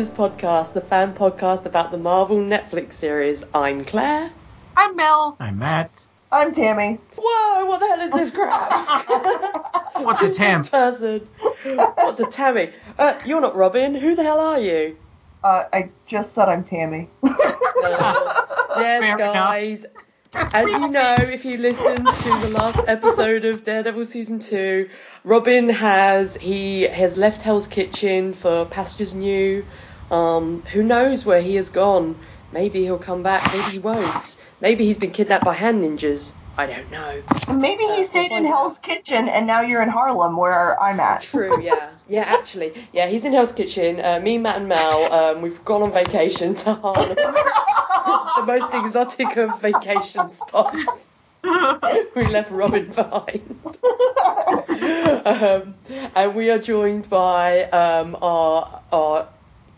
Defenders podcast, the fan podcast about the Marvel Netflix series. I'm Claire. I'm Mel. I'm Matt. I'm Tammy. Whoa, what the hell is this crap? What's a Tam? this person. What's a Tammy? Uh, you're not Robin. Who the hell are you? Uh, I just said I'm Tammy. Uh, yes, Fair enough. guys. As you know, if you listened to the last episode of Daredevil season two, Robin has he has left Hell's Kitchen for pastures new. Um, who knows where he has gone? Maybe he'll come back. Maybe he won't. Maybe he's been kidnapped by hand ninjas. I don't know. Maybe he Uh, stayed we'll in Hell's Kitchen and now you're in Harlem where I'm at. True, yeah. Yeah, actually. Yeah, he's in Hell's Kitchen. Uh, me, Matt, and Mel, um, we've gone on vacation to Harlem. the most exotic of vacation spots. we left Robin behind. um, and we are joined by um, our, our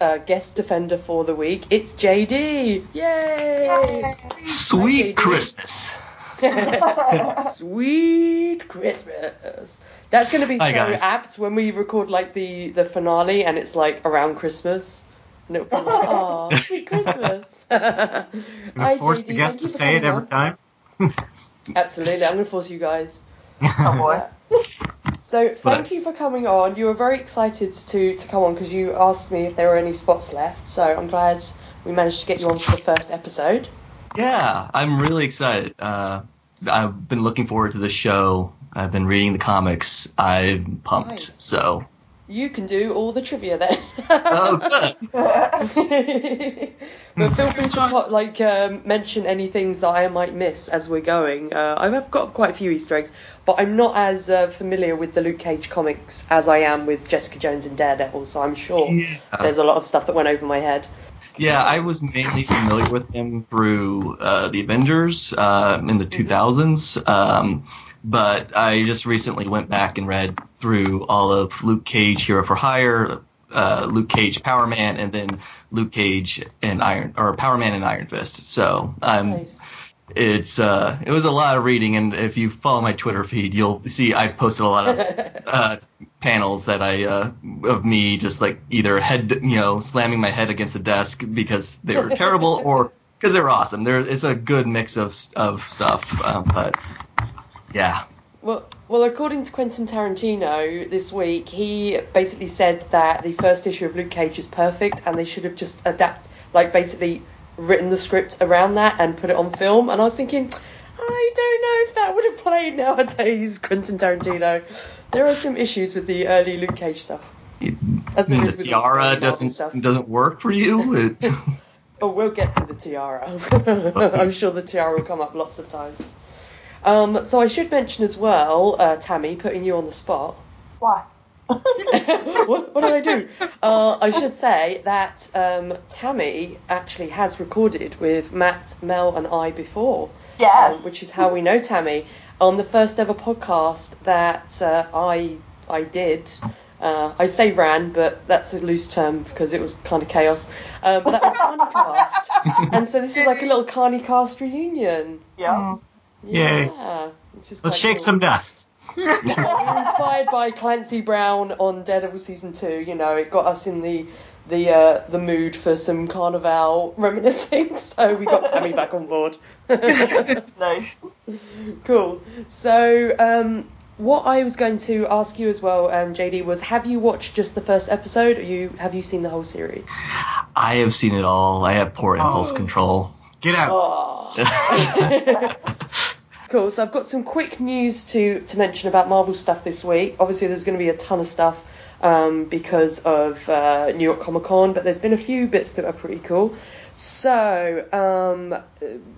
uh, guest defender for the week. It's JD. Yay! Sweet JD. Christmas. Sweet Christmas. That's going to be Hi, so guys. apt when we record like the the finale and it's like around Christmas. And it'll be like, oh, sweet Christmas. I'm forced JD, the guest thank you to say it every on. time. Absolutely, I'm going to force you guys. Oh boy. So thank you for coming on. You were very excited to, to come on because you asked me if there were any spots left. So I'm glad we managed to get you on for the first episode. Yeah, I'm really excited. Uh, I've been looking forward to this show. I've been reading the comics. I'm pumped. Nice. So, You can do all the trivia then. oh, good. but feel free to put, like um, mention any things that I might miss as we're going. Uh, I've got quite a few Easter eggs, but I'm not as uh, familiar with the Luke Cage comics as I am with Jessica Jones and Daredevil. So I'm sure there's a lot of stuff that went over my head. Yeah, I was mainly familiar with him through uh, the Avengers uh, in the 2000s, um, but I just recently went back and read through all of Luke Cage Hero for Hire, uh, Luke Cage Power Man, and then Luke Cage and Iron or Power Man and Iron Fist. So I'm Nice. it's uh it was a lot of reading and if you follow my twitter feed you'll see i posted a lot of uh panels that i uh of me just like either head you know slamming my head against the desk because they were terrible or because they were awesome there it's a good mix of of stuff um, but yeah Well, well, according to Quentin Tarantino this week, he basically said that the first issue of Luke Cage is perfect, and they should have just adapt, like basically written the script around that and put it on film. And I was thinking, I don't know if that would have played nowadays, Quentin Tarantino. There are some issues with the early Luke Cage stuff. it, As there the is with all tiara Marvel doesn't stuff. doesn't work for you it, Oh, we'll get to the tiara. I'm sure the tiara will come up lots of times. Um, so I should mention as well, uh, Tammy, putting you on the spot. Why? what, what did I do? Uh, I should say that um, Tammy actually has recorded with Matt, Mel, and I before, Yes. um, which is how we know Tammy on the first ever podcast that uh, I I did. Uh, I say ran, but that's a loose term because it was kind of chaos. Uh, but that was Carnicast, and so this is like a little Carnicast reunion. yeah. Yay. Yeah, which Let's shake cool. some dust. inspired by Clancy Brown on Daredevil season two. You know, it got us in the the uh, the mood for some carnival reminiscing. So we got Tammy back on board. Nice. cool. So um, what I was going to ask you as well, um, JD, was have you watched just the first episode, or you have you seen the whole series? i have seen it all i have poor impulse Oh. control Get out. Oh. Cool. So I've got some quick news to to mention about Marvel stuff this week. Obviously, there's going to be a ton of stuff um, because of uh, New York Comic Con, but there's been a few bits that are pretty cool. So um,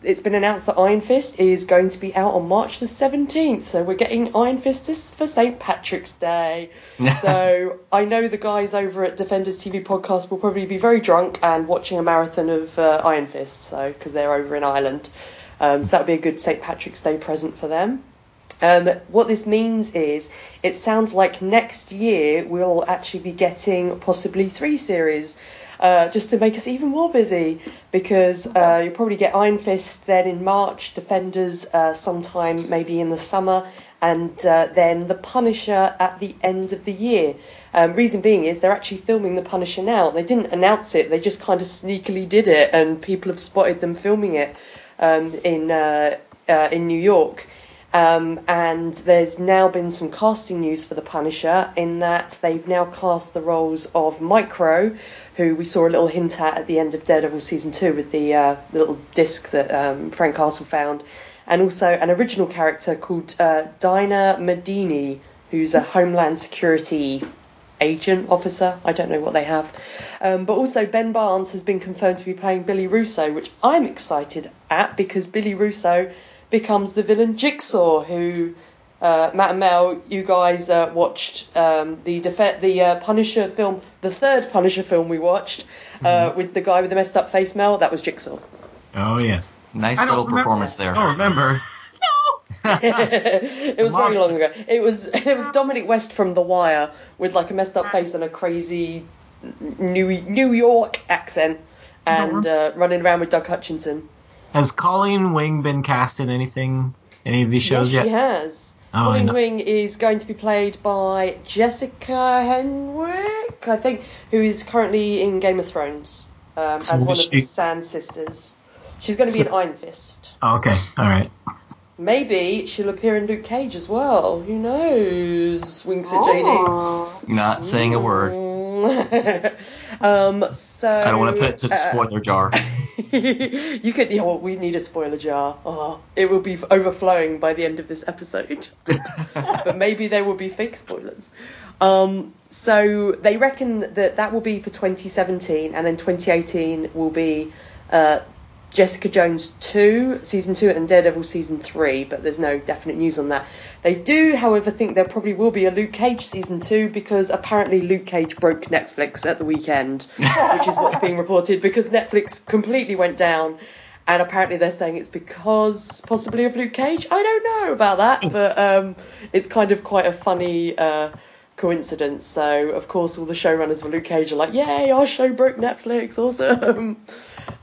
it's been announced that Iron Fist is going to be out on March the 17th. So we're getting Iron Fist for St. Patrick's Day. so I know the guys over at Defenders TV podcast will probably be very drunk and watching a marathon of uh, Iron Fist. So because they're over in Ireland, um, so that'd be a good St. Patrick's Day present for them. Um, what this means is, it sounds like next year we'll actually be getting possibly three series, uh, just to make us even more busy. Because uh, you'll probably get Iron Fist then in March, Defenders uh, sometime maybe in the summer, and uh, then The Punisher at the end of the year. Um, reason being is they're actually filming The Punisher now. They didn't announce it; they just kind of sneakily did it, and people have spotted them filming it um, in uh, uh, in New York. Um, and there's now been some casting news for The Punisher in that they've now cast the roles of Micro, who we saw a little hint at at the end of Daredevil season two with the, uh, little disc that um, Frank Castle found, and also an original character called uh, Dinah Madani, who's a Homeland Security agent officer. I don't know what they have. Um, but also Ben Barnes has been confirmed to be playing Billy Russo, which I'm excited at because Billy Russo becomes the villain Jigsaw, who uh, Matt and Mel, you guys uh, watched um, the def- the uh, Punisher film, the third Punisher film we watched uh, with the guy with the messed up face. Mel, that was Jigsaw. Oh yes. Nice little remember- performance there. I don't remember. it was very long ago. It was it was Dominic West from The Wire with like a messed up face and a crazy New New York accent, and uh, running around with Doug Hutchison. Has Colleen Wing been cast in anything? Any of these shows yes, yet? she has. Oh, Colleen. Wing is going to be played by Jessica Henwick, I think, who is currently in Game of Thrones um, So as one is of the Sand Sisters. She's going to be So- in Iron Fist. Oh, okay. All right. Maybe she'll appear in Luke Cage as well. Who knows? Winks at JD. Not saying a word. Mm. um, so I don't want to put it to the uh, spoiler jar. you could. Yeah, well, we need a spoiler jar. Oh, it will be overflowing by the end of this episode. but maybe there will be fake spoilers. Um, so they reckon that that will be for 2017, and then 2018 will be uh, Jessica Jones 2, season 2, and Daredevil season 3, but there's no definite news on that. They do, however, think there probably will be a Luke Cage season 2 because apparently Luke Cage broke Netflix at the weekend, which is what's being reported because Netflix completely went down. And apparently they're saying it's because possibly of Luke Cage. I don't know about that, but um, it's kind of quite a funny uh, coincidence. So of course all the showrunners for Luke Cage are like, "Yay, our show broke Netflix! Awesome!"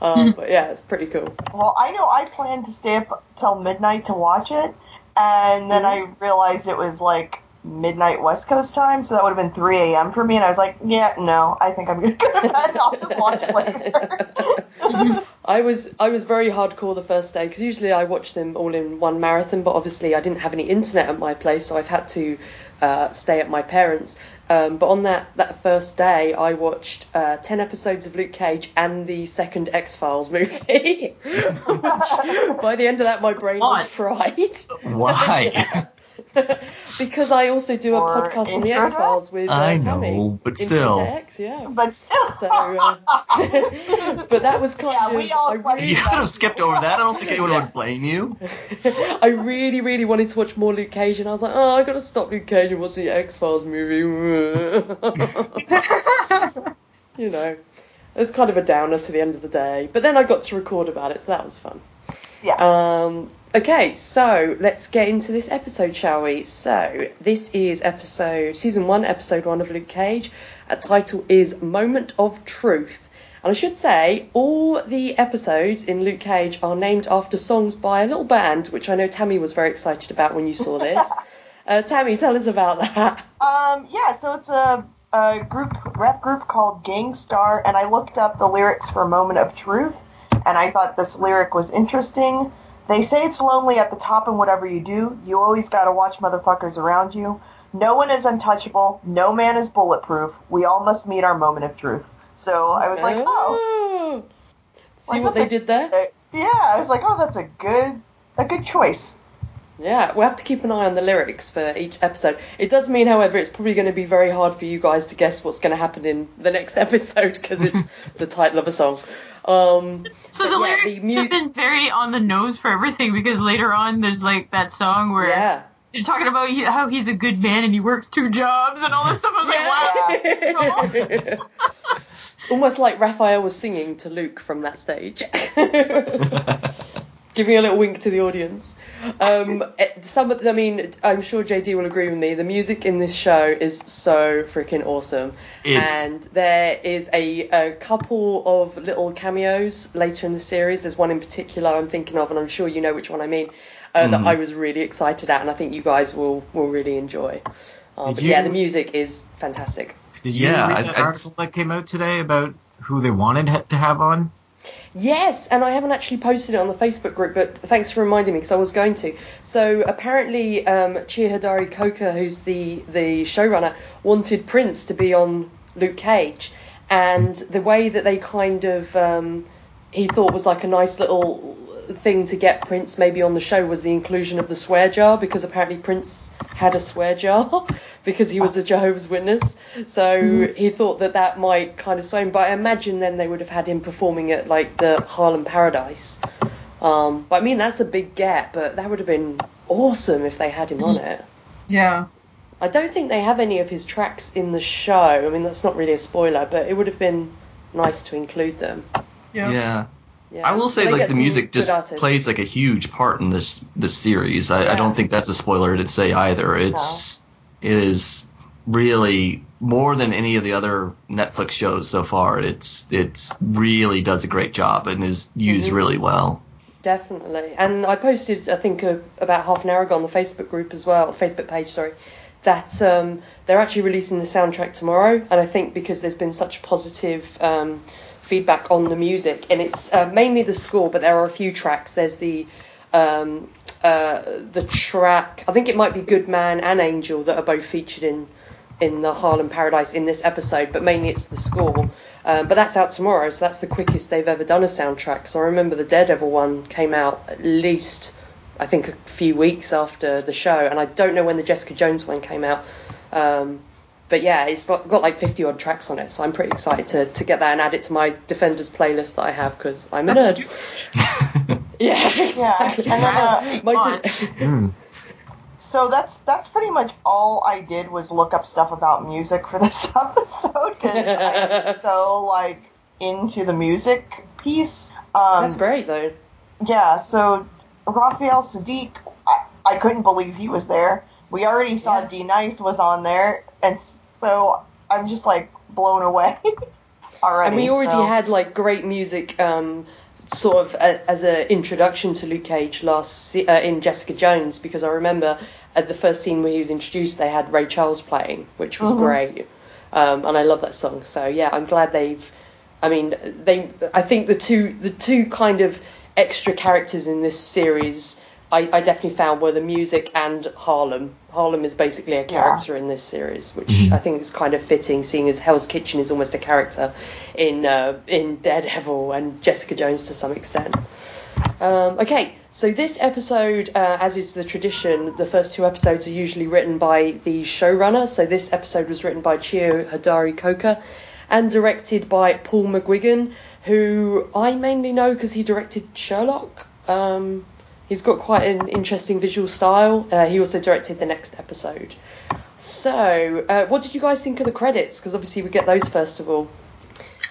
Um, but yeah, it's pretty cool. Well, I know I planned to stay up till midnight to watch it, and then I realized it was like midnight West Coast time, so that would have been 3 a.m. for me, and I was like, yeah, no, I think I'm gonna go to bed. I'll just watch it later. I was I was very hardcore the first day because usually I watch them all in one marathon, but obviously I didn't have any internet at my place, so I've had to uh, stay at my parents'. Um, but on that, that first day, I watched uh, ten episodes of Luke Cage and the second X Files movie. Which, by the end of that, my brain was fried Why? because I also do a Or podcast on the? X Files with uh, I Tammy. know, but still. X, yeah. but still, So, uh, but that was kind Yeah, of. we all I really You could have skipped over that. I don't think anyone would blame you. I really, really wanted to watch more Luke Cage, and I was like, oh, I gotta stop Luke Cage and watch the X Files movie. you know, it was kind of a downer to the end of the day. But then I got to record about it, so that was fun. yeah. Um, okay, so let's get into this episode, shall we? So this is episode season one, episode one of Luke Cage. A title is Moment of Truth. And I should say, all the episodes in Luke Cage are named after songs by a little band, which I know Tammy was very excited about when you saw this. uh, Tammy, tell us about that. Um, yeah, so it's a, a group, rap group called Gang Starr, and I looked up the lyrics for Moment of Truth, and I thought this lyric was interesting. They say it's lonely at the top in whatever you do. You always gotta watch motherfuckers around you. No one is untouchable. No man is bulletproof. We all must meet our moment of truth. So I was like, oh. Oh. See Like, what they a- did there? uh, Yeah, I was like, oh, that's a good, a good choice. Yeah, we'll have to keep an eye on the lyrics for each episode. It does mean, however, it's probably going to be very hard for you guys to guess what's going to happen in the next episode because it's the title of a song. Um, So the yeah, lyrics the have been very on the nose for everything because later on there's like that song where yeah. they're talking about how he's a good man and he works two jobs and all this stuff. I was like, wow. it's almost like Raphael was singing to Luke from that stage. Giving a little wink to the audience. Um, eh, some of, I mean, I'm sure JD will agree with me. The music in this show is so freaking awesome, It- and there is a, a couple of little cameos later in the series. There's one in particular I'm thinking of, and I'm sure you know which one I mean. uh, that Mhm. I was really excited at, and I think you guys will will really enjoy. Um, Did but yeah, the music is fantastic. Did you Yeah, read I- that I- article that came out today about who they wanted to have on? Yes, and I haven't actually posted it on the Facebook group, but thanks for reminding me because I was going to. So apparently, um, Cheo Hodari Coker, who's the the showrunner, wanted Prince to be on Luke Cage, and the way that they kind of um, he thought was like a nice little thing to get Prince maybe on the show was the inclusion of the swear jar because apparently Prince had a swear jar because he was a Jehovah's Witness. So he thought that that might kind of sway him. But I imagine then they would have had him performing at like the Harlem Paradise. Um, but I mean that's a big get, but that would have been awesome if they had him on it. Yeah. I don't think they have any of his tracks in the show. I mean that's not really a spoiler, but it would have been nice to include them. Yeah. Yeah. Yeah. I will say, like the music just plays like a huge part in this this series. I, Yeah. I don't think that's a spoiler to say either. It's it is really more than any of the other Netflix shows so far. It's it's really does a great job and is used Mhm. really well. Definitely. And I posted, I think, uh, about half an hour ago on the Facebook group as well, Facebook page, sorry, that um, they're actually releasing the soundtrack tomorrow. And I think because there's been such a positive um, feedback on the music, and it's uh, mainly the score, but there are a few tracks. There's the um, uh, the track, I think it might be Good Man and Angel that are both featured in in the Harlem Paradise in this episode, but mainly it's the score. Um, but that's out tomorrow, so that's the quickest they've ever done a soundtrack. So I remember the Daredevil one came out at least, I think, a few weeks after the show, and I don't know when the Jessica Jones one came out. Um, but yeah, it's got, got like 50 odd tracks on it, so I'm pretty excited to, to get that and add it to my Defenders playlist that I have because I'm a That's nerd. Yeah, exactly. and then, uh, My de- Mm. So that's that's pretty much all I did was look up stuff about music for this episode because I'm so like into the music piece. Um, That's great though. Yeah, so Raphael Saadiq, I, I couldn't believe he was there. We already saw Yeah. D Nice was on there, and so I'm just like blown away already. And we already so- had like great music, um, sort of a, as an introduction to Luke Cage last uh, in Jessica Jones, because I remember at the first scene where he was introduced, they had Ray Charles playing, which was Mhm. great, um, and I love that song. So yeah, I'm glad they've. I mean, they. I think the two the two kind of extra characters in this series. I, I definitely found were the music and Harlem. Harlem is basically a character in this series, which I think is kind of fitting, seeing as Hell's Kitchen is almost a character in uh, in Daredevil and Jessica Jones to some extent. Um, okay, so this episode, uh, as is the tradition, the first two episodes are usually written by the showrunner. So this episode was written by Cheo Hodari Coker and directed by Paul McGuigan, who I mainly know because he directed Sherlock. Um, he's got quite an interesting visual style. Uh, he also directed the next episode. So, uh, what did you guys think of the credits? Because obviously we get those first of all.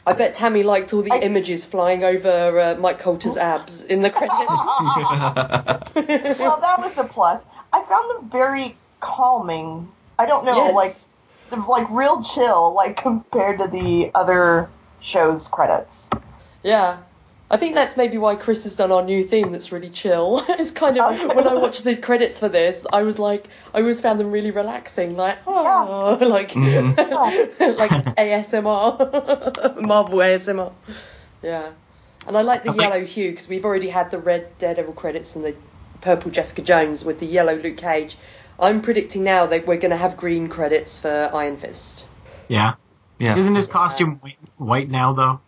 I bet Tammy liked all the I- images flying over uh, Mike Colter's abs in the credits. well, that was a plus. I found them very calming. I don't know, yes. like they're, like real chill, like compared to the other show's credits. Yeah. I think that's maybe why Chris has done our new theme that's really chill. it's kind of, when I watched the credits for this, I was like, I always found them really relaxing, like, oh, like, Mhm. like ASMR, Marvel ASMR. Yeah. And I like the I think- yellow hue because we've already had the red Daredevil credits and the purple Jessica Jones with the yellow Luke Cage. I'm predicting now that we're going to have green credits for Iron Fist. Yeah. yeah. Isn't his costume white, white now though?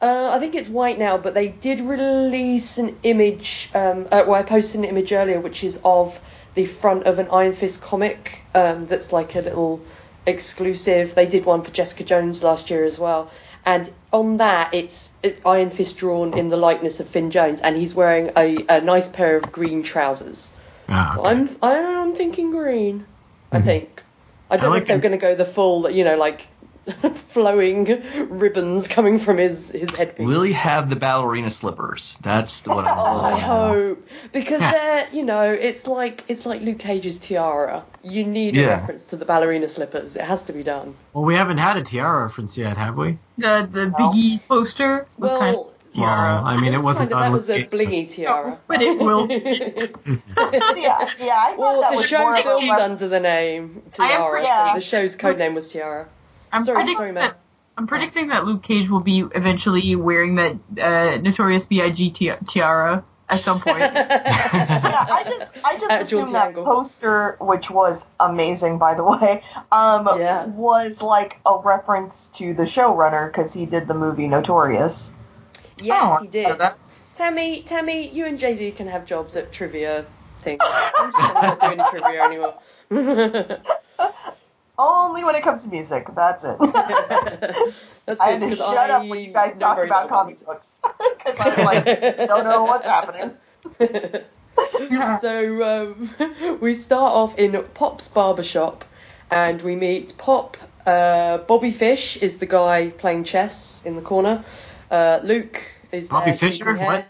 Uh, I think it's white now, but they did release an image. Um, uh, well, I posted an image earlier, which is of the front of an Iron Fist comic. Um, that's like a little exclusive. They did one for Jessica Jones last year as well, and on that, it's Iron Fist drawn in the likeness of Finn Jones, and he's wearing a, a nice pair of green trousers. Ah, So okay. I'm I, I'm thinking green. I think. I don't know like if they're going to go the full, you know, like flowing ribbons coming from his his headpiece. Will he have the ballerina slippers? That's the what I'm. Oh, I hope because they're you know it's like it's like Luke Cage's tiara. You need a reference to the ballerina slippers. It has to be done. Well, we haven't had a tiara reference yet, have we? The the No. Biggie poster was kind of Well, tiara. Well, I mean, it wasn't kind of, that was a with Cage, blingy tiara. but it will. yeah, yeah. I thought Well, that the was show more of a filmed ref- under the name Tiara, Yeah. so the show's code name was Tiara. I'm Sorry, predicting sorry, Matt. that. I'm predicting that Luke Cage will be eventually wearing that uh, Notorious B.I.G. ti- tiara at some point. yeah, I just I just At John assumed that Tiangle. poster, which was amazing by the way, um, Yeah. was like a reference to the showrunner because he did the movie Notorious. Yes, Oh, he did. Tammy, Tammy, you and JD can have jobs at trivia things. I'm just not doing any trivia anymore. Only when it comes to music. That's it. That's I had to shut I up when you guys know talk about little comic books because I'm like don't know what's happening. so um, we start off in Pop's barbershop and we meet Pop. Uh, Bobby Fish is the guy playing chess in the corner. Uh, Luke is Bobby there Fischer?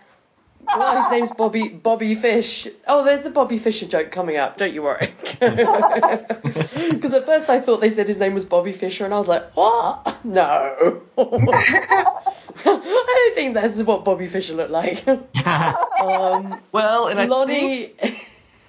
Well, his name's Bobby Bobby Fish. Oh, there's the Bobby Fischer joke coming up. Don't you worry. Because at first I thought they said his name was Bobby Fischer, and I was like, what? No. I don't think that's what Bobby Fisher looked like. um, Well, and I think,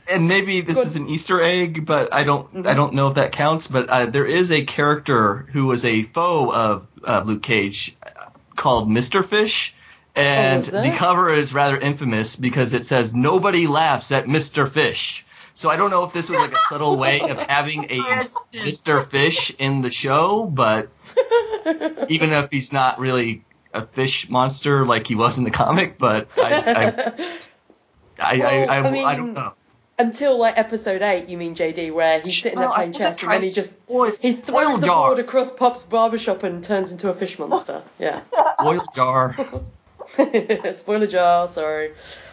and maybe this is an Easter egg, but I don't, Mhm. I don't know if that counts. But uh, there is a character who was a foe of uh, Luke Cage uh, called Mister Fish, Oh, and Oh, the cover is rather infamous because it says "Nobody laughs at Mister Fish." So I don't know if this was like a subtle way of having a Mister Fish in the show, but even if he's not really a fish monster like he was in the comic, but I, I, I, Well, I, I, I I, mean, don't know. Until like episode eight, you mean JD, where he's sitting there I playing chess and then he just spoil- he throws the jar. board across Pop's barbershop and turns into a fish monster. Yeah. Oil jar. Spoiler jar, sorry.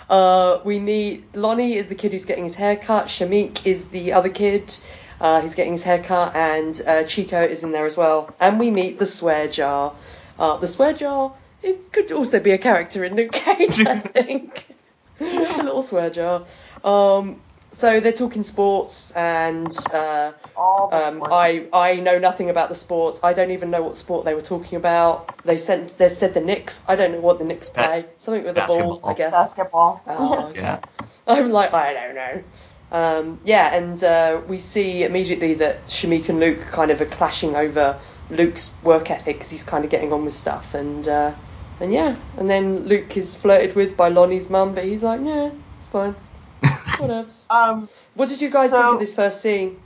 Uh, we meet Lonnie is the kid who's getting his hair cut. Shameek is the other kid. Uh, he's getting his hair cut, and uh, Chico is in there as well. And we meet the swear jar. Uh, the swear jar is, could also be a character in Luke Cage, I think. a little swear jar. Um, so they're talking sports, and uh, All um. I I know nothing about the sports. I don't even know what sport they were talking about. They sent they said the Knicks. I don't know what the Knicks Ba- play. Something with a ball. I guess. basketball. Oh, okay. Yeah. I'm like I don't know. Um, yeah, and uh, we see immediately that Shameek and Luke kind of are clashing over Luke's work ethic because he's kind of getting on with stuff, and uh, and yeah, and then Luke is flirted with by Lonnie's mum, but he's like, yeah, it's fine, whatevs. Um, What did you guys So- think of this first scene?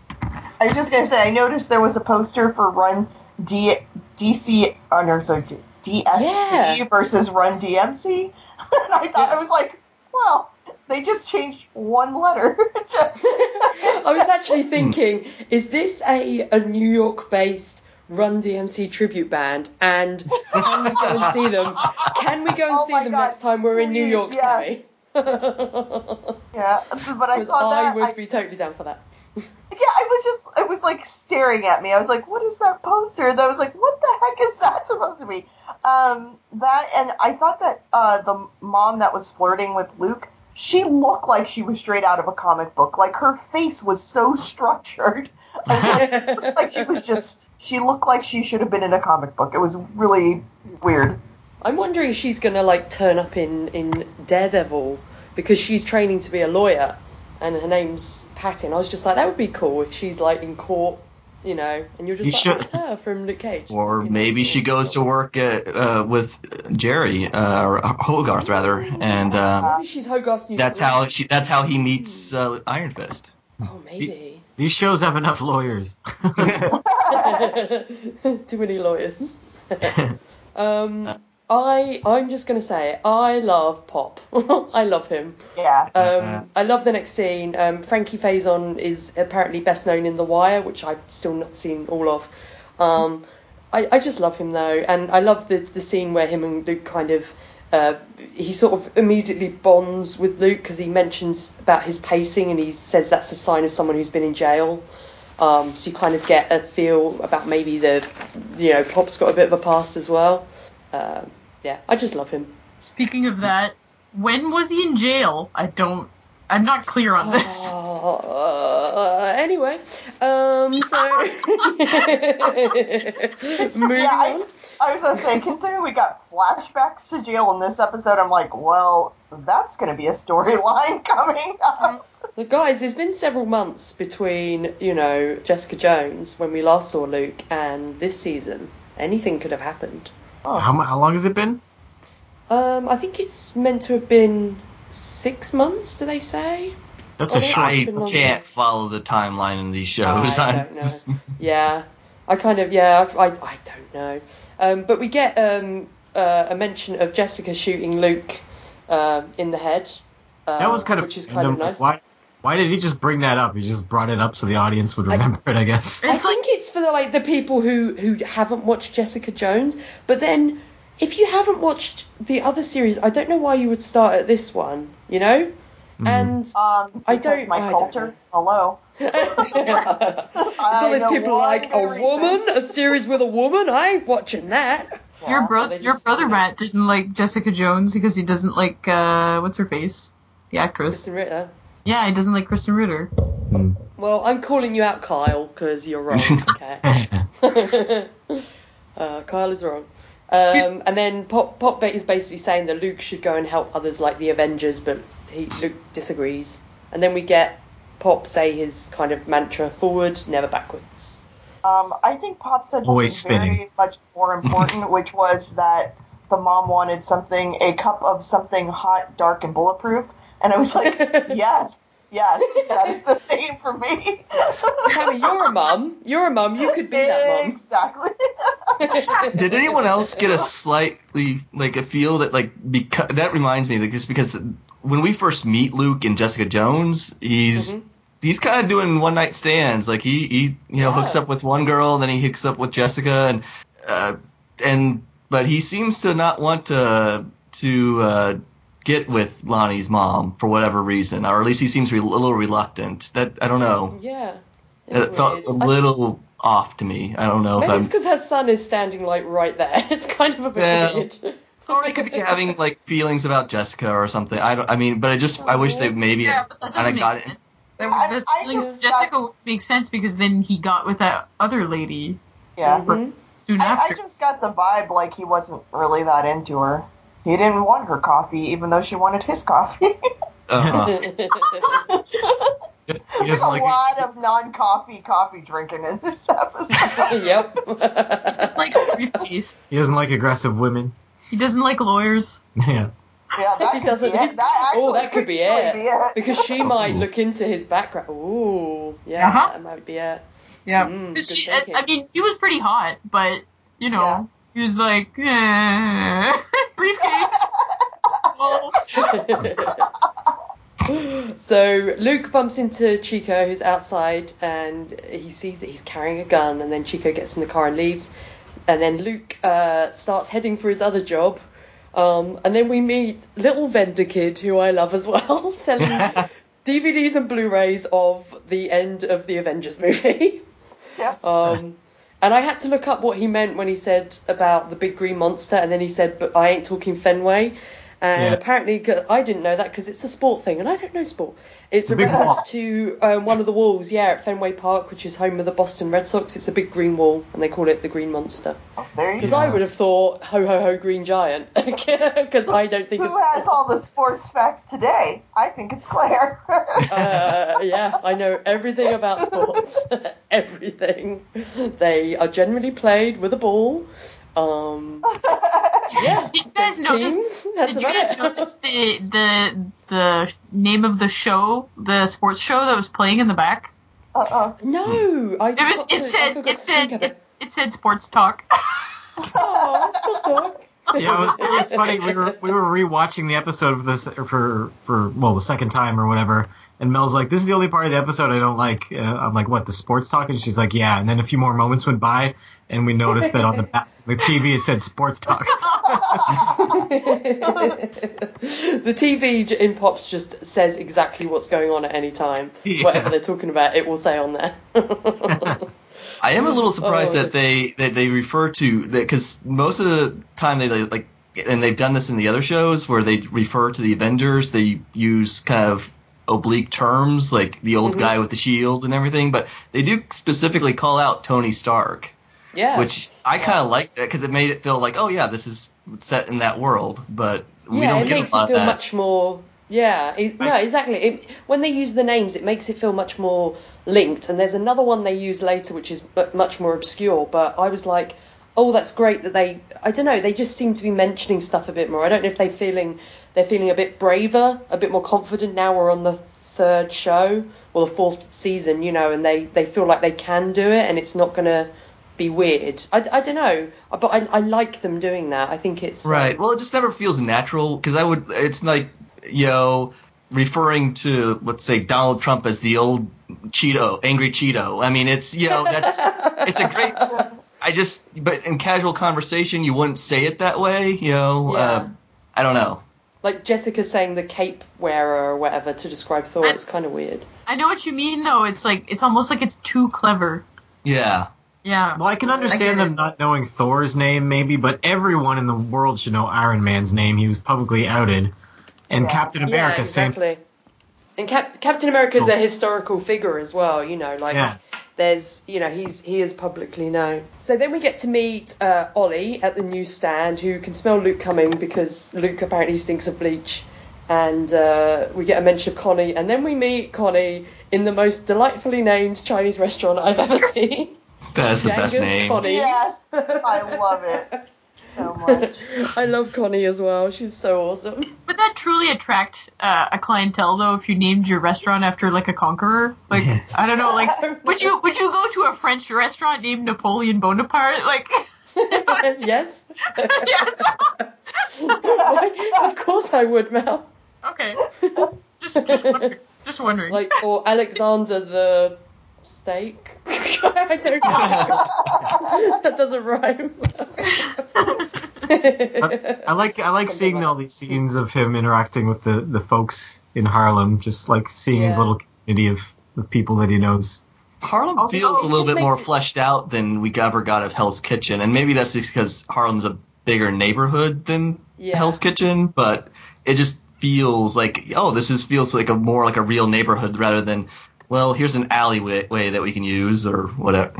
I was just gonna say, I noticed there was a poster for Run D DC, oh no, sorry, DSC Yeah. versus Run DMC, and I thought I was like, well, they just changed one letter. I was actually thinking, is this a, a New York based Run DMC tribute band? And can we go and see them? Can we go and Oh see them God, next time we're in New York, yes. Tammy? yeah, but I saw I that. would I- be totally down for that. Yeah, I was just, I was like staring at me. I was like, what is that poster? And I was like, what the heck is that supposed to be? Um, that, and I thought that uh, the mom that was flirting with Luke, she looked like she was straight out of a comic book. Like her face was so structured. I was like, it looked like she was just, she looked like she should have been in a comic book. It was really weird. I'm wondering if she's gonna like turn up in in Daredevil because she's training to be a lawyer, and her name's Patty. And I was just like, that would be cool if she's like in court, you know, and you're just You like, should- oh, it's her from Luke Cage. Or You know, maybe she goes to work at, uh, with Jeri uh, or Hogarth rather, and um, she's Hogarth's new. that's how she that's how he meets uh, Iron Fist. Oh, maybe. These shows have enough lawyers. Too many lawyers. um, I I'm just gonna say I love Pop. I love him. Yeah. Um, I love the next scene. Um, Frankie Faison is apparently best known in The Wire, which I've still not seen all of. Um, I, I just love him though, and I love the the scene where him and Luke kind of. Uh, he sort of immediately bonds with Luke because he mentions about his pacing and he says that's a sign of someone who's been in jail. Um, so you kind of get a feel about maybe the, you know, Pop's got a bit of a past as well. Um, yeah, I just love him. Speaking of that, when was he in jail? I don't. I'm not clear on this. Uh, anyway, um, so moving Yeah, I- on. I was gonna say, considering we got flashbacks to jail in this episode, I'm like, well, that's gonna be a storyline coming up. Look, guys, there's been several months between, you know, Jessica Jones when we last saw Luke and this season. Anything could have happened. How, mu- how long has it been? Um, I think it's meant to have been six months. Do they say? That's Oh, a that's short. I can't follow the timeline in these shows. I don't know. Yeah, I kind of yeah. I, I, I don't know. Um, but we get um, uh, a mention of Jessica shooting Luke um, in the head. Uh, That was kind of which is kind of nice. Why? Why did he just bring that up? He just brought it up so the audience would I- remember it. I guess. I think it's for the, like the people who who haven't watched Jessica Jones. But then, if you haven't watched the other series, I don't know why you would start at this one. You know, and Um, I don't- My I don't culture. Hello. it's all those know people one like a reason. woman, a series with a woman. I ain't watching that. your Yeah. brother, they your brother you. Matt didn't like Jessica Jones because he doesn't like uh, what's her face, the actress. Krysten Ritter. Yeah, he doesn't like Krysten Ritter. Well, I'm calling you out, Kyle, because you're wrong. Okay. uh, Kyle is wrong. Um, and then Pop Pop is basically saying that Luke should go and help others like the Avengers, but he Luke disagrees. And then we get Pop say his kind of mantra: forward, never backwards. Um, I think Pop said something Always very much more important, which was that the mom wanted something, a cup of something hot, dark, and bulletproof. And I was like, yes, yes, that is the same for me. Tammy, you're a mum. You're a mum. You could be that mum. Exactly. Did anyone else get a slightly like a feel that like because that reminds me like just because when we first meet Luke and Jessica Jones, he's Mhm. he's kind of doing one night stands. Like he he you know Yeah. hooks up with one girl, then he hooks up with Jessica, and uh, and but he seems to not want to to uh, get with Lonnie's mom for whatever reason, or at least he seems re- a little reluctant. That I don't know. Yeah. It's It felt weird. a I- little off to me. I don't know Maybe if it's because her son is standing like right there. It's kind of a bit Yeah. weird. Or I could be having like feelings about Jessica or something. I don't. I mean, but I just I wish they maybe Yeah, but that kind doesn't of make got it. sense. That, I- the I just for Jessica would make sense because then he got with that other lady Yeah. Mhm. soon I, I just got the vibe like he wasn't really that into her. He didn't want her coffee, even though she wanted his coffee. Uh-huh. There's doesn't a like. lot of non-coffee coffee drinking in this episode. yep. like a briefcase. He doesn't like aggressive women. He doesn't like lawyers. Yeah. Yeah, that He doesn't- be it. That oh, that could be really it. Because she might look into his background. Ooh, yeah, Uh-huh. that might be it. Yeah. Mm, 'Cause good she, I, mean, he was pretty hot, but you know, Yeah. He was like, eh. briefcase. So Luke bumps into Chico, who's outside, and he sees that he's carrying a gun. And then Chico gets in the car and leaves. And then Luke uh, starts heading for his other job. Um, and then we meet little vendor kid, who I love as well, selling DVDs and Blu-rays of the end of the Avengers movie. Yep. Um, and I had to look up what he meant when he said about the big green monster, and then he said, "But I ain't talking Fenway." And Yeah. apparently, 'cause I didn't know that because it's a sport thing, and I don't know sport. It's a big reference to um, one of the walls, yeah, at Fenway Park, which is home of the Boston Red Sox. It's a big green wall, and they call it the Green Monster. Because go. I would have thought, ho ho ho, Green Giant, because I don't think Who of has all the sports facts today? I think it's Claire. Uh, yeah, I know everything about sports. everything. They are generally played with a ball. Um, yeah, Did you guys notice? teams. That's did you about guys it. notice the the the name of the show, the sports show that was playing in the back? uh-uh. No, I It was. It to- said. forgot It said. It, it. it said sports talk. Oh, sports talk. Yeah, it was, it was funny. We were we were rewatching the episode of this for for well the second time or whatever, and Mel's like, "This is the only part of the episode I don't like." Uh, I'm like, "What? The sports talk?" And she's like, "Yeah." And then a few more moments went by, and we noticed that on the back, the TV it said sports talk. the TV in Pops just says exactly what's going on at any time. Yeah. Whatever they're talking about, it will say on there. I am a little surprised Oh. that they that they refer to that because most of the time they like and they've done this in the other shows where they refer to the Avengers. They use kind of oblique terms, like the old Mhm. guy with the shield and everything. But they do specifically call out Tony Stark, Yeah. which I kind of liked that because it made it feel like, oh yeah, this is set in that world. But we yeah, don't it get makes a lot it feel that. much more. Yeah, it, no, exactly. It, when they use the names, it makes it feel much more linked. And there's another one they use later, which is much more obscure. But I was like, oh, that's great that they. I don't know. They just seem to be mentioning stuff a bit more. I don't know if they feeling they're feeling a bit braver, a bit more confident now. We're on the third show or the fourth season, you know, and they they feel like they can do it, and it's not gonna be weird. I, I don't know, but I, I like them doing that. I think it's um, Right. Well, it just never feels natural because I would. It's like you know, referring to let's say Donald Trump as the old Cheeto, angry Cheeto. I mean, it's you know that's it's a great. I just but in casual conversation you wouldn't say it that way. You know. Yeah. Uh, I don't know. like Jessica saying the cape wearer or whatever to describe Thor. I- It's kind of weird. I know what you mean though. It's like it's almost like it's too clever. Yeah. Yeah. Well, I can understand get them it. not knowing Thor's name, maybe, but everyone in the world should know Iron Man's name. He was publicly outed. And Yeah. Captain America, yeah, same. And Cap- Captain America's Cool. a historical figure as well. You know, like Yeah. there's, you know, he's he is publicly known. So then we get to meet uh, Ollie at the newsstand, who can smell Luke coming because Luke apparently stinks of bleach. And uh, we get a mention of Connie, and then we meet Connie in the most delightfully named Chinese restaurant I've ever seen. That's the best name. Connie. Yes, I love it so much. I love Connie as well. She's so awesome. Would that truly attract uh, a clientele though if you named your restaurant after like a conqueror? Like I don't know, like would you would you go to a French restaurant named Napoleon Bonaparte? Like yes. yes. Why- of course I would, Mel. Okay. Just just wondering. Just wondering. Like, or Alexander the steak. I don't know. that doesn't rhyme. I like I like Something seeing like- all these scenes of him interacting with the, the folks in Harlem, just like seeing his little community of, of people that he knows. Harlem Also, feels a little bit more it- fleshed out than we ever got of Hell's Kitchen, and maybe that's just because Harlem's a bigger neighborhood than Yeah. Hell's Kitchen, but it just feels like oh, this is feels like a more like a real neighborhood rather than well, here's an alleyway way that we can use or whatever.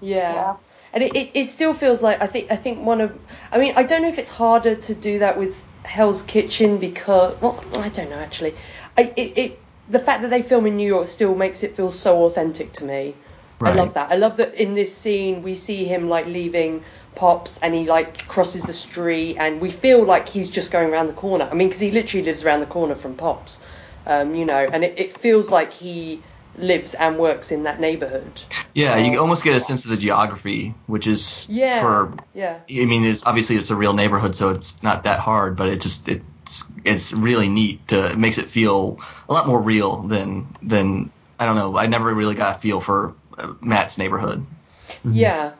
Yeah. Yeah. And it, it, it still feels like I think I think one of I mean I don't know if it's harder to do that with Hell's Kitchen because well I don't know actually I it, it the fact that they film in New York still makes it feel so authentic to me. I love that. I love that in this scene we see him like leaving Pops and he like crosses the street and we feel like he's just going around the corner. I mean because he literally lives around the corner from Pops, um, you know, and it, it feels like he lives and works in that neighborhood. Yeah, you Oh. almost get a sense of the geography, which is Yeah. for Yeah. I mean, it's obviously it's a real neighborhood, so it's not that hard, but it just it's it's really neat to it makes it feel a lot more real than than I don't know. I never really got a feel for uh, Matt's neighborhood. Yeah.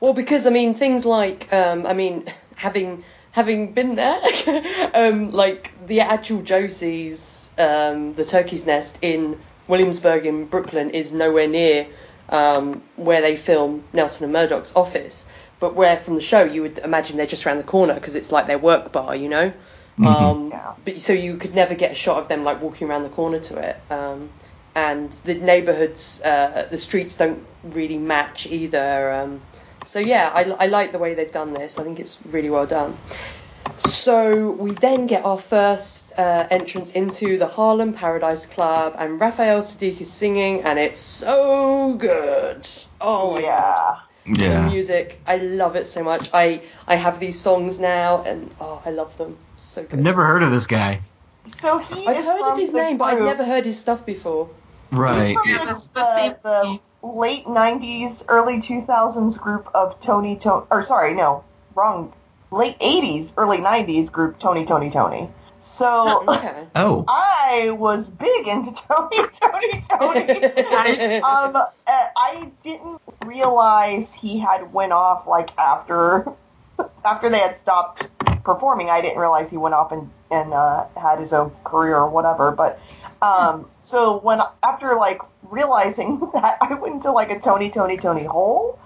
Well, because I mean, things like um, I mean, having having been there, um, like the actual Josie's, um, the Turkey's Nest in Williamsburg in Brooklyn is nowhere near um, where they film Nelson and Murdoch's office, but where from the show you would imagine they're just around the corner because it's like their work bar, you know. Um, Yeah. But so you could never get a shot of them like walking around the corner to it. Um, and the neighborhoods, uh, the streets don't really match either. Um, so yeah, I, I like the way they've done this. I think it's really well done. So we then get our first uh, entrance into the Harlem Paradise Club, and Raphael Saadiq is singing, and it's so good. Oh my god yeah. the music. I love it so much. I I have these songs now, and oh, I love them. So good. I've never heard of this guy. So he I've is heard from of his the name, but I've never heard his stuff before. right. He's from Yeah, the, the the, the late '90s, early 2000s group of Tony Tony. Or sorry, no, wrong. Late '80s, early '90s group Tony Tony Tony. So Okay. Oh, I was big into Tony Tony Tony. Um, uh, I didn't realize he had went off like after after they had stopped performing. I didn't realize he went off and and uh, had his own career or whatever. But um, so when after like realizing that, I went into like a Tony Tony Tony hole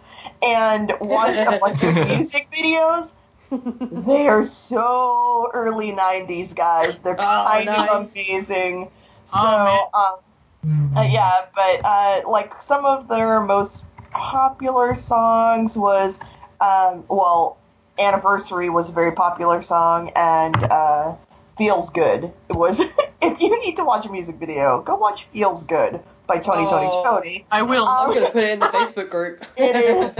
and watched a bunch of music videos. They are so early '90s, guys. They're Oh, kind nice. of amazing. So, Oh, um, uh, yeah, but uh, like some of their most popular songs was, um, well, "Anniversary" was a very popular song, and uh, "Feels Good" was. if you need to watch a music video, go watch "Feels Good" by Tony Tony Oh. Tony. I will. Um, I'm gonna put it in the Facebook group. It is.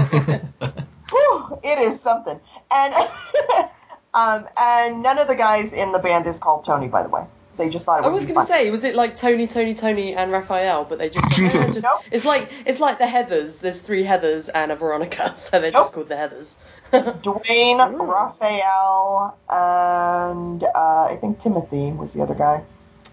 Whew, it is something. And um, and none of the guys in the band is called Tony, by the way. They just thought it I was going to say, was it like Tony, Tony, Tony, and Raphael? But they just, eh, just Nope. it's like it's like the Heathers. There's three Heathers and a Veronica, so they're just called the Heathers. Dwayne, Ooh. Raphael, and uh, I think Timothy was the other guy.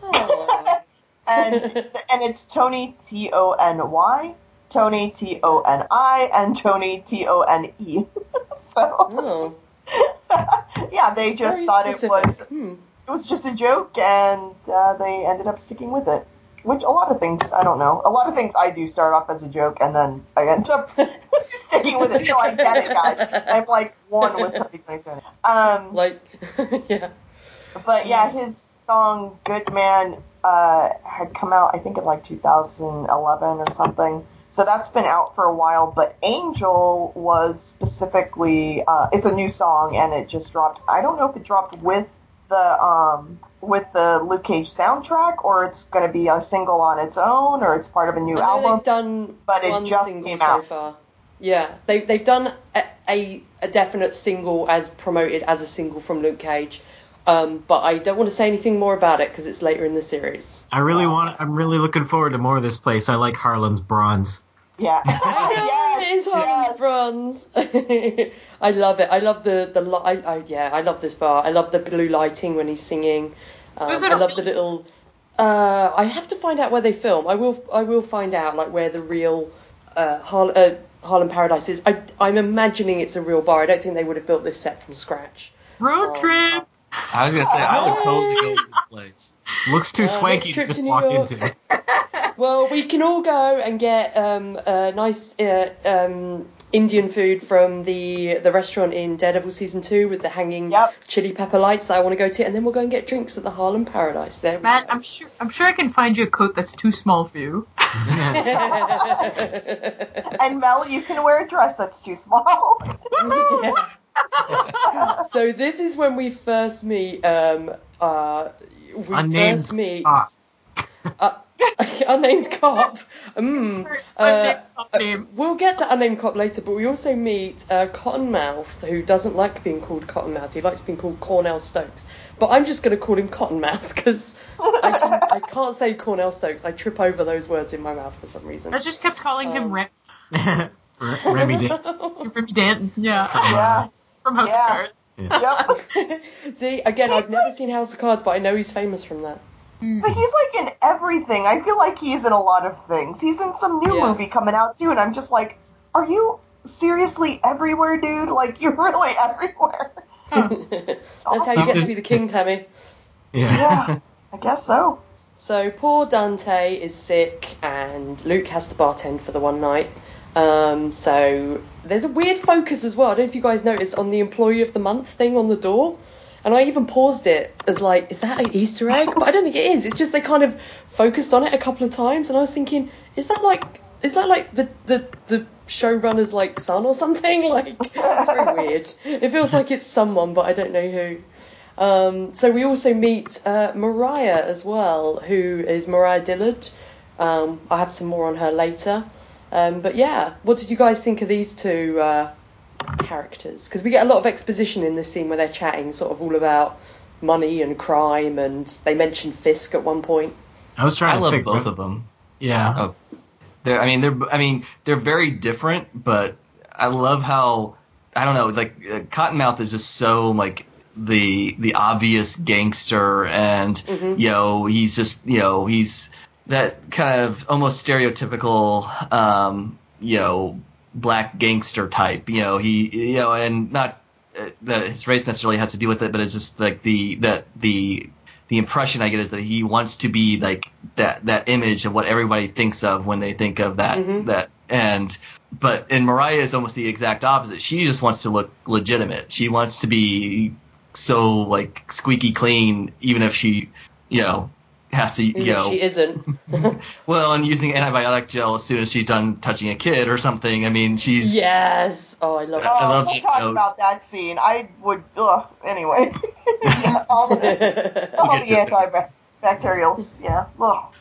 Oh. And and it's Tony T O N Y, Tony T O N I, and Tony T O N E. so Oh. yeah, they It's just thought specific. it was Hmm. it was just a joke, and uh, they ended up sticking with it. Which a lot of things I don't know. A lot of things I do start off as a joke, and then I end up sticking with it. So I get it, guys. I'm like one with Tony Tony Tony. Um, Like, yeah. but yeah, his song "Good Man" uh, had come out, I think, in like 2011 or something. So that's been out for a while. But "Angel" was specifically uh, it's a new song, and it just dropped. I don't know if it dropped with the um, with the Luke Cage soundtrack, or it's going to be a single on its own, or it's part of a new I album. they've done but it just single came so out. far. Yeah, they they've done a, a a definite single as promoted as a single from Luke Cage. Um, but I don't want to say anything more about it because it's later in the series. I really want. I'm really looking forward to more of this place. I like Harlan's Bronze. Yeah, I know it is Harlem yes. Bronze. I love it. I love the the li- I, I yeah. I love this bar. I love the blue lighting when he's singing. Um, is it I a love real- the little. Uh, I have to find out where they film. I will. I will find out like where the real uh, Har- uh, Harlem Paradise is. I, I'm imagining it's a real bar. I don't think they would have built this set from scratch. Road Oh. trip. I was gonna say I would totally go to this place. Looks too Uh, swanky next to trip just to New walk York. into. Well, we can all go and get um, a nice uh, um, Indian food from the the restaurant in Daredevil season two with the hanging Yep. chili pepper lights that I want to go to, and then we'll go and get drinks at the Harlem Paradise. There we Matt, go. I'm sure I'm sure I can find you a coat that's too small for you. and Mel, you can wear a dress that's too small. so this is when we first meet. Um, uh, we Unnamed first meet. cop. Uh, unnamed cop. Mm. Unnamed Uh. We'll get to unnamed cop later, but we also meet uh, Cottonmouth, who doesn't like being called Cottonmouth. He likes being called Cornell Stokes. But I'm just going to call him Cottonmouth because I, can- I can't say Cornell Stokes. I trip over those words in my mouth for some reason. I just kept calling him Um, Rem- Remy did. Remy Danton. Yeah, yeah. From House Yeah. of Cards. Yep. See, again, I've never seen House of Cards, but I know he's famous from that. But he's like in everything. I feel like he's in a lot of things. He's in some new Yeah. movie coming out too, and I'm just like, are you seriously everywhere, dude? Like you're really everywhere. That's how you get to be the king, Tammy. Yeah. Yeah, I guess so. So poor Dante is sick, and Luke has to bartend for the one night. Um, so there's a weird focus as well. I don't know if you guys noticed on the employee of the month thing on the door. And I even paused it as like, is that an Easter egg? But I don't think it is. It's just they kind of focused on it a couple of times, and I was thinking, is that like, is that like the the the showrunner's like son or something? Like, it's very weird. It feels like it's someone, but I don't know who. Um, so we also meet uh, Mariah as well, who is Mariah Dillard. Um, I have some more on her later. Um, but yeah, what did you guys think of these two uh, characters? Because we get a lot of exposition in this scene where they're chatting, sort of all about money and crime, and they mention Fisk at one point. I was trying I to love figure both of them. Yeah. Oh, they're. I mean, they're. I mean, they're very different, but I love how. I don't know. Like uh, Cottonmouth is just so like the the obvious gangster, and Mhm. you know he's just you know he's that kind of almost stereotypical um, you know black gangster type. You know he you know and not uh, that his race necessarily has to do with it, but it's just like the that the the impression I get is that he wants to be like that that image of what everybody thinks of when they think of that Mhm. that and but and Mariah is almost the exact opposite. She just wants to look legitimate. She wants to be so like squeaky clean, even if she you know has to Even if go. she isn't. Well, and using antibiotic gel as soon as she's done touching a kid or something. I mean, she's yes. Oh, I love Oh, I love we'll it, talk though. about that scene. I would. Ugh. Anyway, yeah, all the, it. all get the antibacterial. Yeah. Ugh.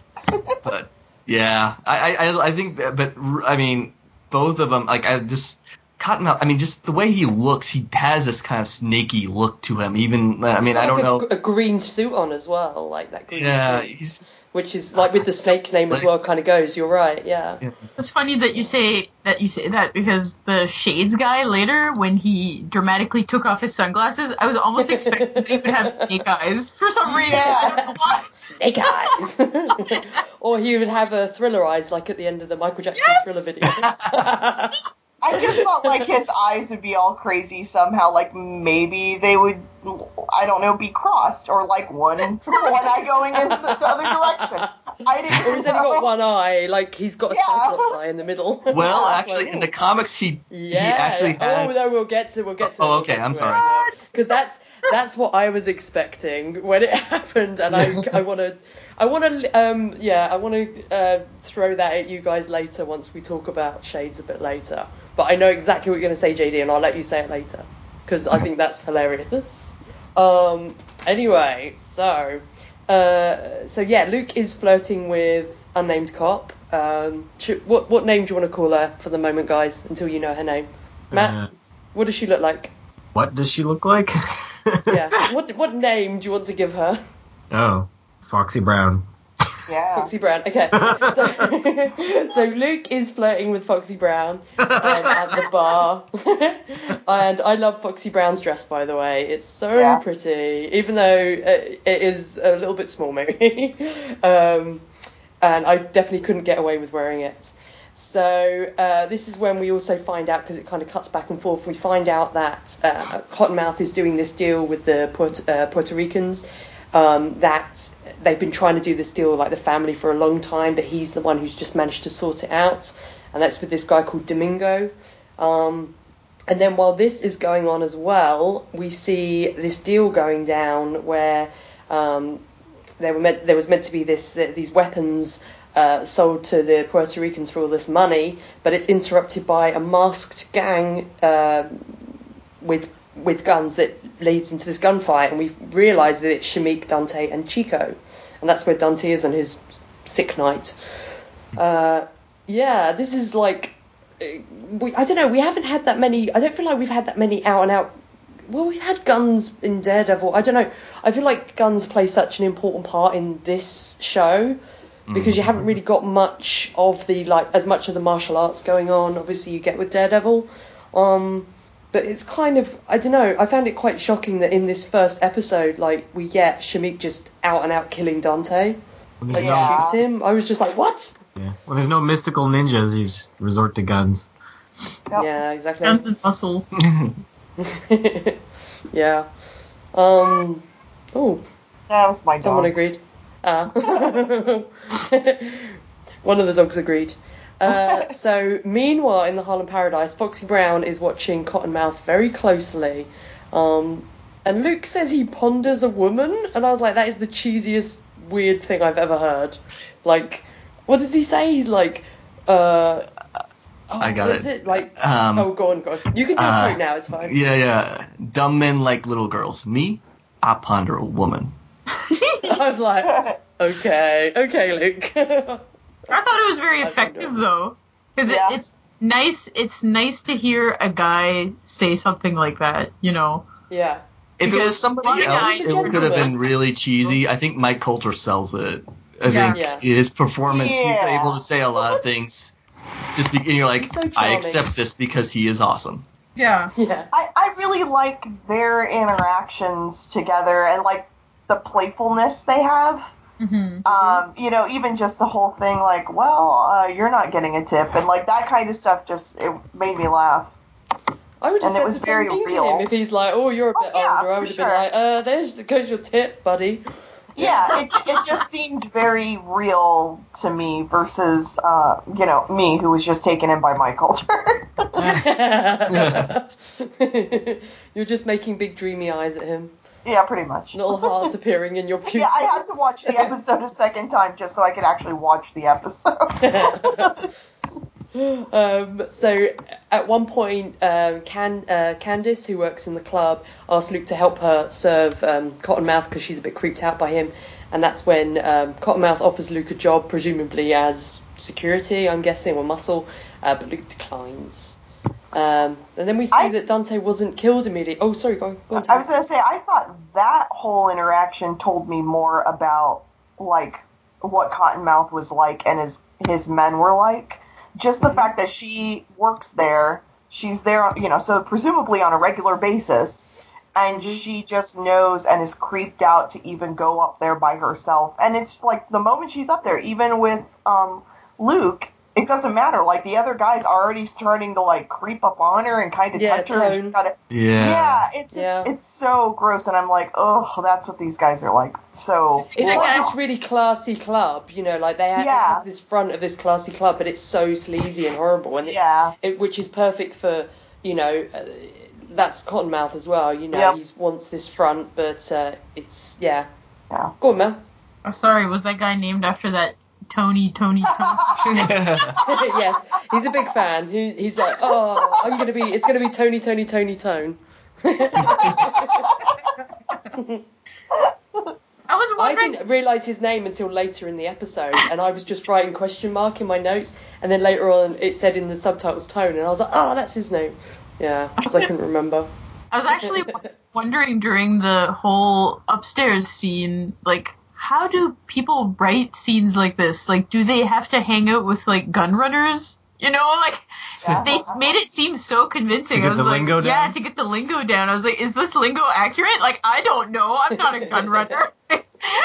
but yeah, I, I I think that, but I mean, both of them like I just Cottonmouth. I mean, just the way he looks, he has this kind of snaky look to him. Even uh, I mean, I don't like know. a, a green suit on as well, like that green Yeah, suit. he's just, Which is like with the snake name as well, kind of goes. You're right, yeah. Yeah. It's funny that you say that you say that because the Shades guy later, when he dramatically took off his sunglasses, I was almost expecting that he would have snake eyes for some reason. I don't know why. Snake eyes. or he would have a thriller eyes, like at the end of the Michael Jackson Yes! thriller video. I just felt like his eyes would be all crazy somehow. Like maybe they would, I don't know, be crossed or like one one eye going in the, the other direction. I didn't. or he's only got one eye, like he's got a Yeah. cyclops eye in the middle. well, actually, like, in the comics, he Yeah. he actually had. Oh no, we'll get to we'll get to. Oh, it, we'll okay, I'm sorry. Because that's that's what I was expecting when it happened, and I I want to I want to um yeah I want to uh, throw that at you guys later once we talk about shades a bit later. But I know exactly what you're going to say, JD, and I'll let you say it later because I think that's hilarious. Um. Anyway, so uh, so yeah, Luke is flirting with unnamed cop. Um, should, what what name do you want to call her for the moment, guys? Until you know her name, Matt. Uh, what does she look like? what does she look like? Yeah. what what name do you want to give her? oh, Foxy Brown. Yeah. Foxy Brown. Okay. So so Luke is flirting with Foxy Brown um, at the bar, and I love Foxy Brown's dress by the way. It's so Yeah. pretty, even though uh, it is a little bit small maybe. um, and I definitely couldn't get away with wearing it. So uh, this is when we also find out because it kind of cuts back and forth. We find out that uh, Cottonmouth is doing this deal with the Puerto, uh, Puerto Ricans. Um, that they've been trying to do this deal like the family for a long time, but he's the one who's just managed to sort it out, and that's with this guy called Domingo. Um, and then while this is going on as well, we see this deal going down where um, there meant, there was meant to be this uh, these weapons uh, sold to the Puerto Ricans for all this money, but it's interrupted by a masked gang uh, with with guns that leads into this gunfight, and we realise that it's Shameek, Dante, and Chico, and that's where Dante is on his sick night. Uh, yeah, this is like uh, we, I don't know. We haven't had that many. I don't feel like we've had that many out and out. Well, we've had guns in Daredevil. I don't know. I feel like guns play such an important part in this show because you haven't really got much of the like as much of the martial arts going on. Obviously, you get with Daredevil. Um, but it's kind of I don't know. I found it quite shocking that in this first episode, like we get Shameek just out and out killing Dante, When like there's, Yeah. shoots him. I was just like, what? yeah. when there's no mystical ninjas, you just resort to guns. Yep. Yeah, exactly. Guns and muscle. yeah. Um. Oh, That was my someone agreed. Ah. One of the dogs agreed. Uh, so, meanwhile, in the Harlem Paradise, Foxy Brown is watching Cottonmouth very closely. Um, and Luke says he ponders a woman, and I was like, that is the cheesiest, weird thing I've ever heard. Like, what does he say? He's like, uh. Oh, I got what is it. it? Like, Um, oh, go on, go on. You can do a uh, quote now, it's fine. Yeah, yeah. Dumb men like little girls. Me, I ponder a woman. I was like, okay, okay, Luke. I thought it was very effective though, because Yeah. it, it's nice. It's nice to hear a guy say something like that. You know, yeah. If it was somebody else, guy- it could have been really cheesy. I think Mike Colter sells it. I Yeah. think Yeah. his performance, he's Yeah. able to say a lot of things. Just be, and you're like, so I accept this because he is awesome. yeah. Yeah. I, I really like their interactions together and like the playfulness they have. Hmm Um, you know, even just the whole thing, like, well, uh, you're not getting a tip, and like that kind of stuff, just it made me laugh. I would have And said the same very thing to him if he's like, "Oh, you're a Oh, bit yeah, older." I would have been sure. like, "Uh, there's goes your tip, buddy." Yeah, it, it just seemed very real to me versus, uh, you know, me who was just taken in by Mike Colter. You're just making big dreamy eyes at him. Yeah, pretty much. Little hearts appearing in your pupils. Yeah, I had to watch the episode a second time just so I could actually watch the episode. um, so at one point, um, Can, uh, Candice, who works in the club, asks Luke to help her serve um, Cottonmouth because she's a bit creeped out by him, and that's when um, Cottonmouth offers Luke a job, presumably as security, I'm guessing, or muscle, uh, but Luke declines. Um, and then we see I- that Dante wasn't killed immediately. Oh, sorry, go on. Go on I was gonna say I thought that whole interaction told me more about like what Cottonmouth was like and his his men were like. Just the fact that she works there, she's there, you know, so presumably on a regular basis, and she just knows and is creeped out to even go up there by herself. And it's like the moment she's up there, even with um, Luke, it doesn't matter. Like the other guy's already starting to like creep up on her and kind of Yeah, touch her. And Tone. she's gotta, Yeah. yeah, it's just, Yeah. it's so gross, and I'm like, oh, that's what these guys are like. So It's Yeah. like this really classy club, you know, like they have, Yeah. has this front of this classy club, but it's so sleazy and horrible, and it's Yeah. it, which is perfect for you know uh, that's Cottonmouth as well. You know, Yep. he wants this front, but uh, it's yeah. Yeah. Go on, Mel. Oh, sorry, was that guy named after that Tony, Tony, Tony? yes, he's a big fan. He, he's like, oh, I'm gonna be. It's gonna be Tony, Tony, Tony, Tone. I was I didn't realise his name until later in the episode, and I was just writing question mark in my notes, and then later on it said in the subtitles Tone, and I was like, oh, that's his name. Yeah, because I couldn't remember. I was actually wondering during the whole upstairs scene, like, how do people write scenes like this? Like, do they have to hang out with like gun runners? You know, like Yeah. they made it seem so convincing. To get I was the like, lingo yeah, to get the lingo down. I was like, is this lingo accurate? Like, I don't know. I'm not a gun runner.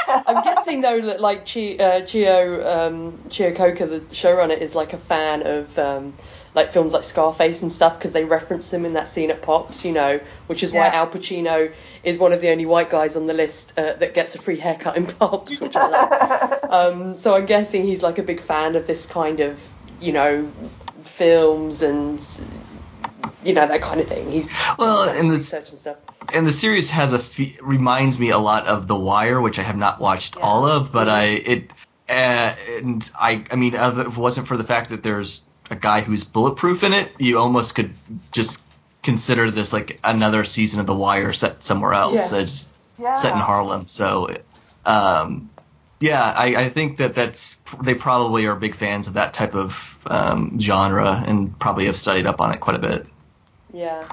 I'm guessing though that like Chi, uh, Cheo um, Cheo Coker, the showrunner, is like a fan of um, like films like Scarface and stuff because they reference them in that scene at Pops, you know, which is why Al Pacino is one of the only white guys on the list uh, that gets a free haircut in Pops, which I love. um, so I'm guessing he's like a big fan of this kind of you know films and you know that kind of thing. He's Well, and the- research and stuff. and the series has a fe- reminds me a lot of The Wire, which I have not watched Yeah. all of, but I it uh, and I I mean, if it wasn't for the fact that there's a guy who's bulletproof in it, you almost could just consider this like another season of The Wire set somewhere else. Yeah. It's yeah. set in Harlem, so. Um, yeah, I, I think that that's they probably are big fans of that type of um, genre and probably have studied up on it quite a bit. Yeah.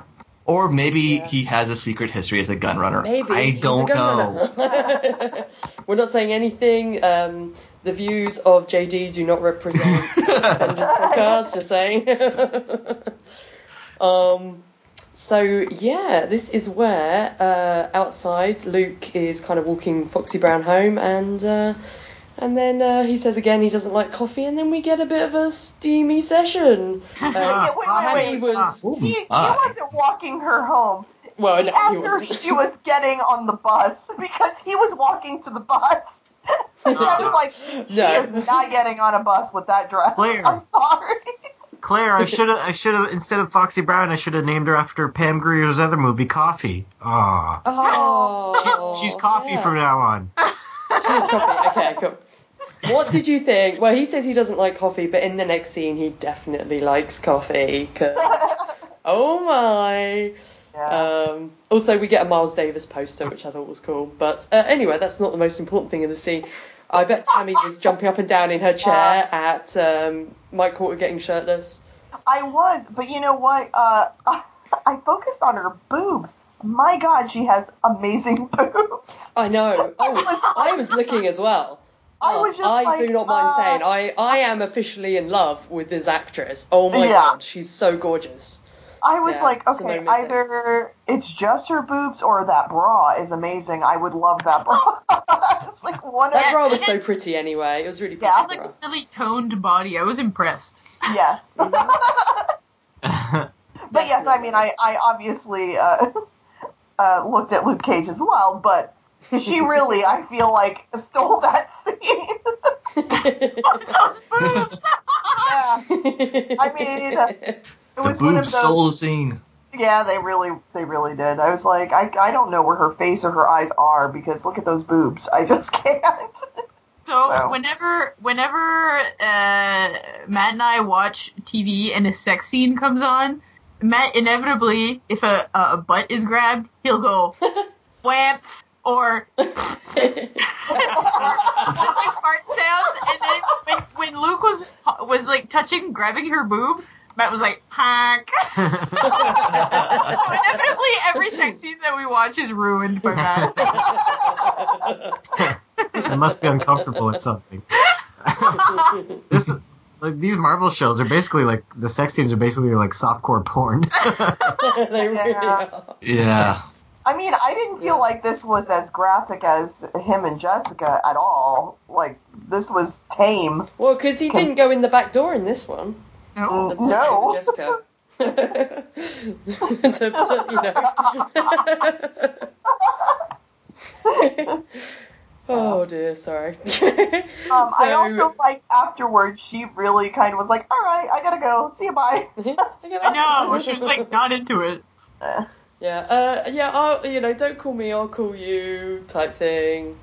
Or maybe Yeah. he has a secret history as a gun runner. Maybe I don't know. We're not saying anything. Um, the views of JD do not represent Defenders podcast. Just saying. um, so yeah, this is where uh, outside Luke is kind of walking Foxy Brown home, and uh, and then uh, he says again he doesn't like coffee, and then we get a bit of a steamy session. Uh, Yeah, wait, wait, wait, wait. was Ooh, He, he wasn't walking her home. well, He no, he asked her wasn't. if she was getting on the bus because he was walking to the bus. And I was like, she No. is not getting on a bus with that dress. Claire. I'm sorry. Claire, I should have, I should have, instead of Foxy Brown, I should have named her after Pam Grier's other movie, Coffee. Ah, Oh, she's Coffee yeah. from now on. She is coffee. Okay, cool. What did you think? Well, he says he doesn't like coffee, but in the next scene, he definitely likes coffee. Cause oh my. Yeah. Um, also, we get a Miles Davis poster, which I thought was cool. But uh, anyway, that's not the most important thing in the scene. I bet Tammy was jumping up and down in her chair at um, Mike Colter getting shirtless. I was, but you know what? Uh, I focused on her boobs. My God, she has amazing boobs. I know. Oh, I was looking as well. I Oh, was just I like, do not mind uh, saying I, I am officially in love with this actress. Oh my Yeah. god, she's so gorgeous. I was Yeah, like, okay, no either it's just her boobs or that bra is amazing. I would love that bra. it's like one That Yeah, bra was so pretty anyway. It was really pretty. Yeah. like bra. a really toned body. I was impressed. yes. But yes, I mean, I, I obviously uh, uh, looked at Luke Cage as well, but she really, I feel like, stole that scene. Those boobs. yeah. I mean, it The was one of those. soul scene. Yeah, they really, they really did. I was like, I, I don't know where her face or her eyes are because look at those boobs. I just can't. So Wow. whenever whenever uh, Matt and I watch TV and a sex scene comes on, Matt inevitably, if a, a butt is grabbed, he'll go wham or just like fart sounds. And then when, when Luke was was like touching, grabbing her boob, Matt was like honk. inevitably, every sex scene that we watch is ruined by Matt. it must be uncomfortable at something. this like these Marvel shows are basically like the sex scenes are basically like softcore porn. Yeah. Yeah. I mean, I didn't feel like this was as graphic as him and Jessica at all. Like, this was tame. Well, because he didn't go in the back door in this one. No. That's No. not Jessica. to, to, you know. oh dear, sorry. Um, I also like afterwards, she really kind of was like, "All right, I gotta go. See you, bye." I know. She was like not into it. Yeah, uh, yeah, I'll, you know, don't call me, I'll call you, type thing.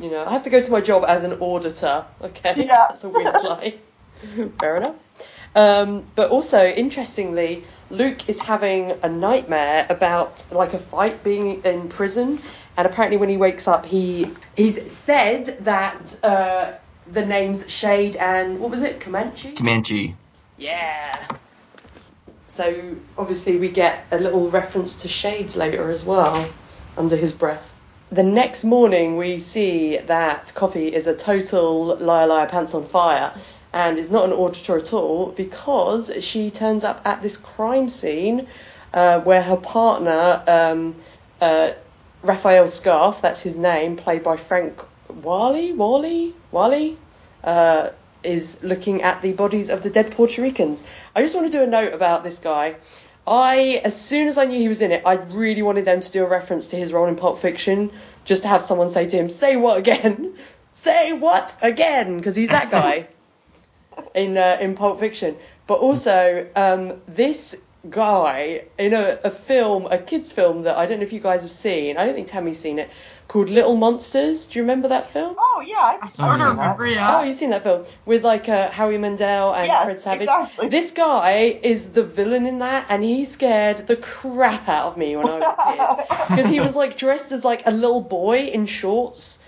You know, I have to go to my job as an auditor, okay? Yeah. That's a weird lie. Fair enough. Um, but also, interestingly, Luke is having a nightmare about like a fight being in prison, and apparently when he wakes up, he he's said that uh, the names Shade and what was it, Comanche? Comanche. Yeah. So obviously we get a little reference to shades later as well, under his breath. The next morning we see that Coffee is a total liar liar pants on fire and is not an auditor at all because she turns up at this crime scene uh, where her partner um, uh, Rafael Scarfe, that's his name, played by Frank Whaley, Whaley, Whaley, uh, is looking at the bodies of the dead Puerto Ricans. I just want to do a note about this guy. I, as soon as I knew he was in it, I really wanted them to do a reference to his role in Pulp Fiction, just to have someone say to him, "Say what again? Say what again?" Because he's that guy in uh, in Pulp Fiction. But also, um, this guy in a, a film, a kids' film that I don't know if you guys have seen. I don't think Tammy's seen it. Called Little Monsters. Do you remember that film? Oh yeah, I, I sort yeah. of remember, Oh, you've seen that film with like uh, Howie Mandel and Yes, Fred Savage. exactly. This guy is the villain in that, and he scared the crap out of me when I was a kid because he was like dressed as like a little boy in shorts.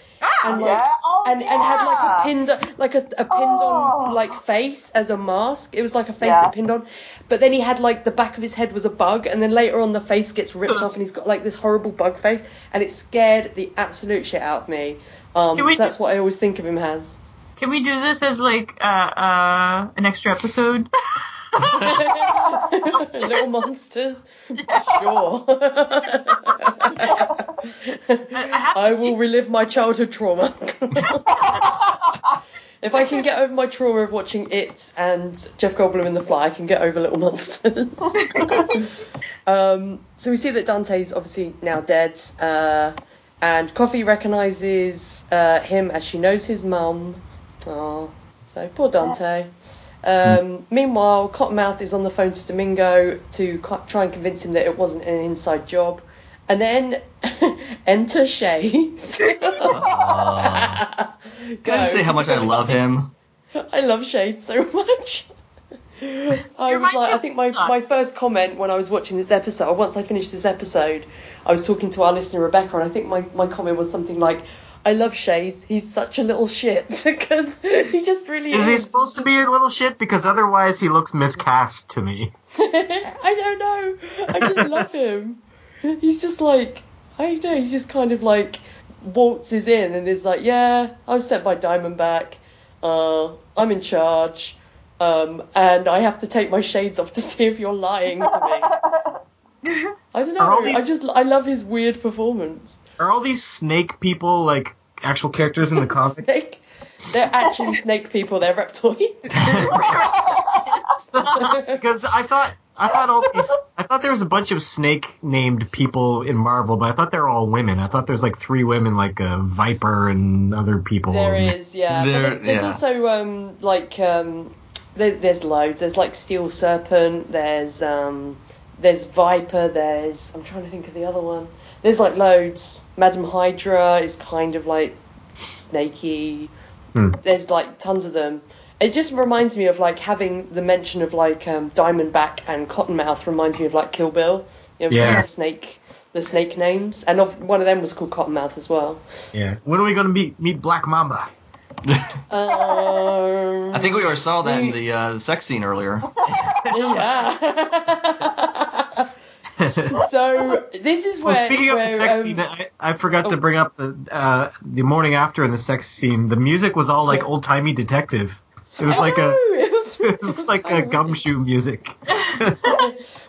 And like, yeah. Oh, and, and had like a pinned like a, a pinned Oh. on like face as a mask. It was like a face Yeah. that pinned on, but then he had like the back of his head was a bug, and then later on the face gets ripped off, and he's got like this horrible bug face, and it scared the absolute shit out of me. Um, so that's what I always think of him as. Can we do this as like uh, uh, an extra episode? Little monsters. Sure. I I will relive my childhood trauma. if I can get over my trauma of watching It and Jeff Goldblum in The Fly, I can get over Little Monsters. um, so we see that Dante's obviously now dead, uh, and Coffee recognises uh, him as she knows his mum. Oh, so poor Dante. Um, meanwhile, Cottonmouth is on the phone to Domingo to co- try and convince him that it wasn't an inside job. And then enter Shades. Uh, can I just say how much I love him? I love Shades so much. I was like, I think my, my first comment when I was watching this episode, once I finished this episode, I was talking to our listener Rebecca, and I think my, my comment was something like, I love Shades, he's such a little shit, because he just really is. Is he supposed to be a little shit? Because otherwise he looks miscast to me. I don't know. I just love him. He's just like I don't know. He just kind of like waltzes in and is like, "Yeah, I was sent by Diamondback. Uh, I'm in charge, um, and I have to take my shades off to see if you're lying to me." I don't know. These- I just I love his weird performance. Are all these snake people like actual characters in the comic? Snake. They're actually snake people. They're reptoids. Because I thought I thought all these I thought there was a bunch of snake named people in Marvel, but I thought they're all women. I thought there's like three women, like uh, Viper and other people. There is, yeah. There- but there's, there's yeah. also um, like um, there, there's loads. There's like Steel Serpent. There's um, there's Viper. There's I'm trying to think of the other one. There's like loads. Madam Hydra is kind of like snaky. Hmm. There's like tons of them. It just reminds me of like having the mention of like um, Diamondback and Cottonmouth reminds me of like Kill Bill. You know, Yeah. the snake, the snake names, and of, one of them was called Cottonmouth as well. Yeah. When are we gonna meet meet Black Mamba? Um, I think we saw that in the, uh, the sex scene earlier. yeah. so this is where. well, speaking of the sex um, scene, I, I forgot oh. to bring up the uh, the morning after in the sex scene. The music was all like old timey detective. It was I like a it was, it was like a weird. gumshoe music.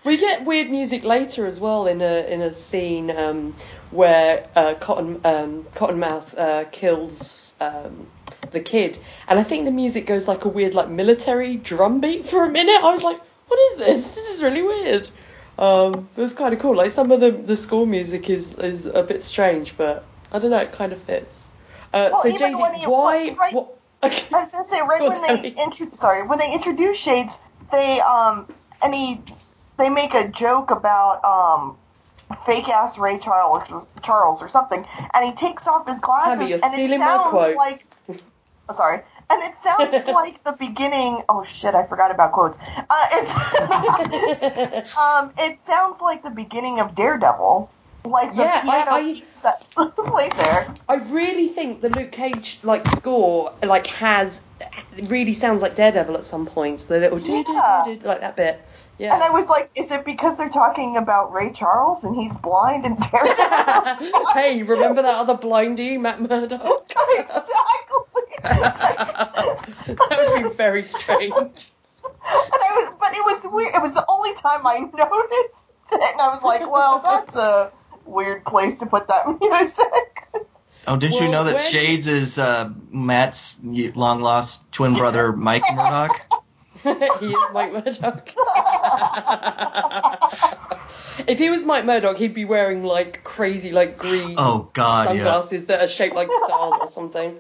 We get weird music later as well in a in a scene um, where uh, Cotton um, Cottonmouth uh, kills um, the kid, and I think the music goes like a weird like military drum beat for a minute. I was like, "What is this? This is really weird." Um, it was kind of cool. Like some of the the score music is is a bit strange, but I don't know. It kind of fits. Uh, Well, so JD, why? right- What, okay. I was gonna say right when they intro- sorry when they introduce Shades, they um and he they make a joke about um fake ass Ray Charles Charles or something, and he takes off his glasses Tammy, and it sounds like oh, sorry. And it sounds like the beginning. Oh shit! I forgot about quotes. Uh, it's um, it sounds like the beginning of Daredevil, like the Yeah, I- piano I- piece that there. I really think the Luke Cage like score like has really sounds like Daredevil at some points. The little Yeah. like that bit. Yeah. And I was like, is it because they're talking about Ray Charles and he's blind and Daredevil? hey, remember that other blindy, Matt Murdock? exactly. that would be very strange. And I was, but it was weird. It was the only time I noticed it, and I was like, well, that's a weird place to put that music. Oh, did you know that when- Shades is uh, Matt's long lost twin brother, Mike Murdock? he is Mike Murdock. if he was Mike Murdock, he'd be wearing like crazy, like green Oh, God, yeah. sunglasses that are shaped like stars or something,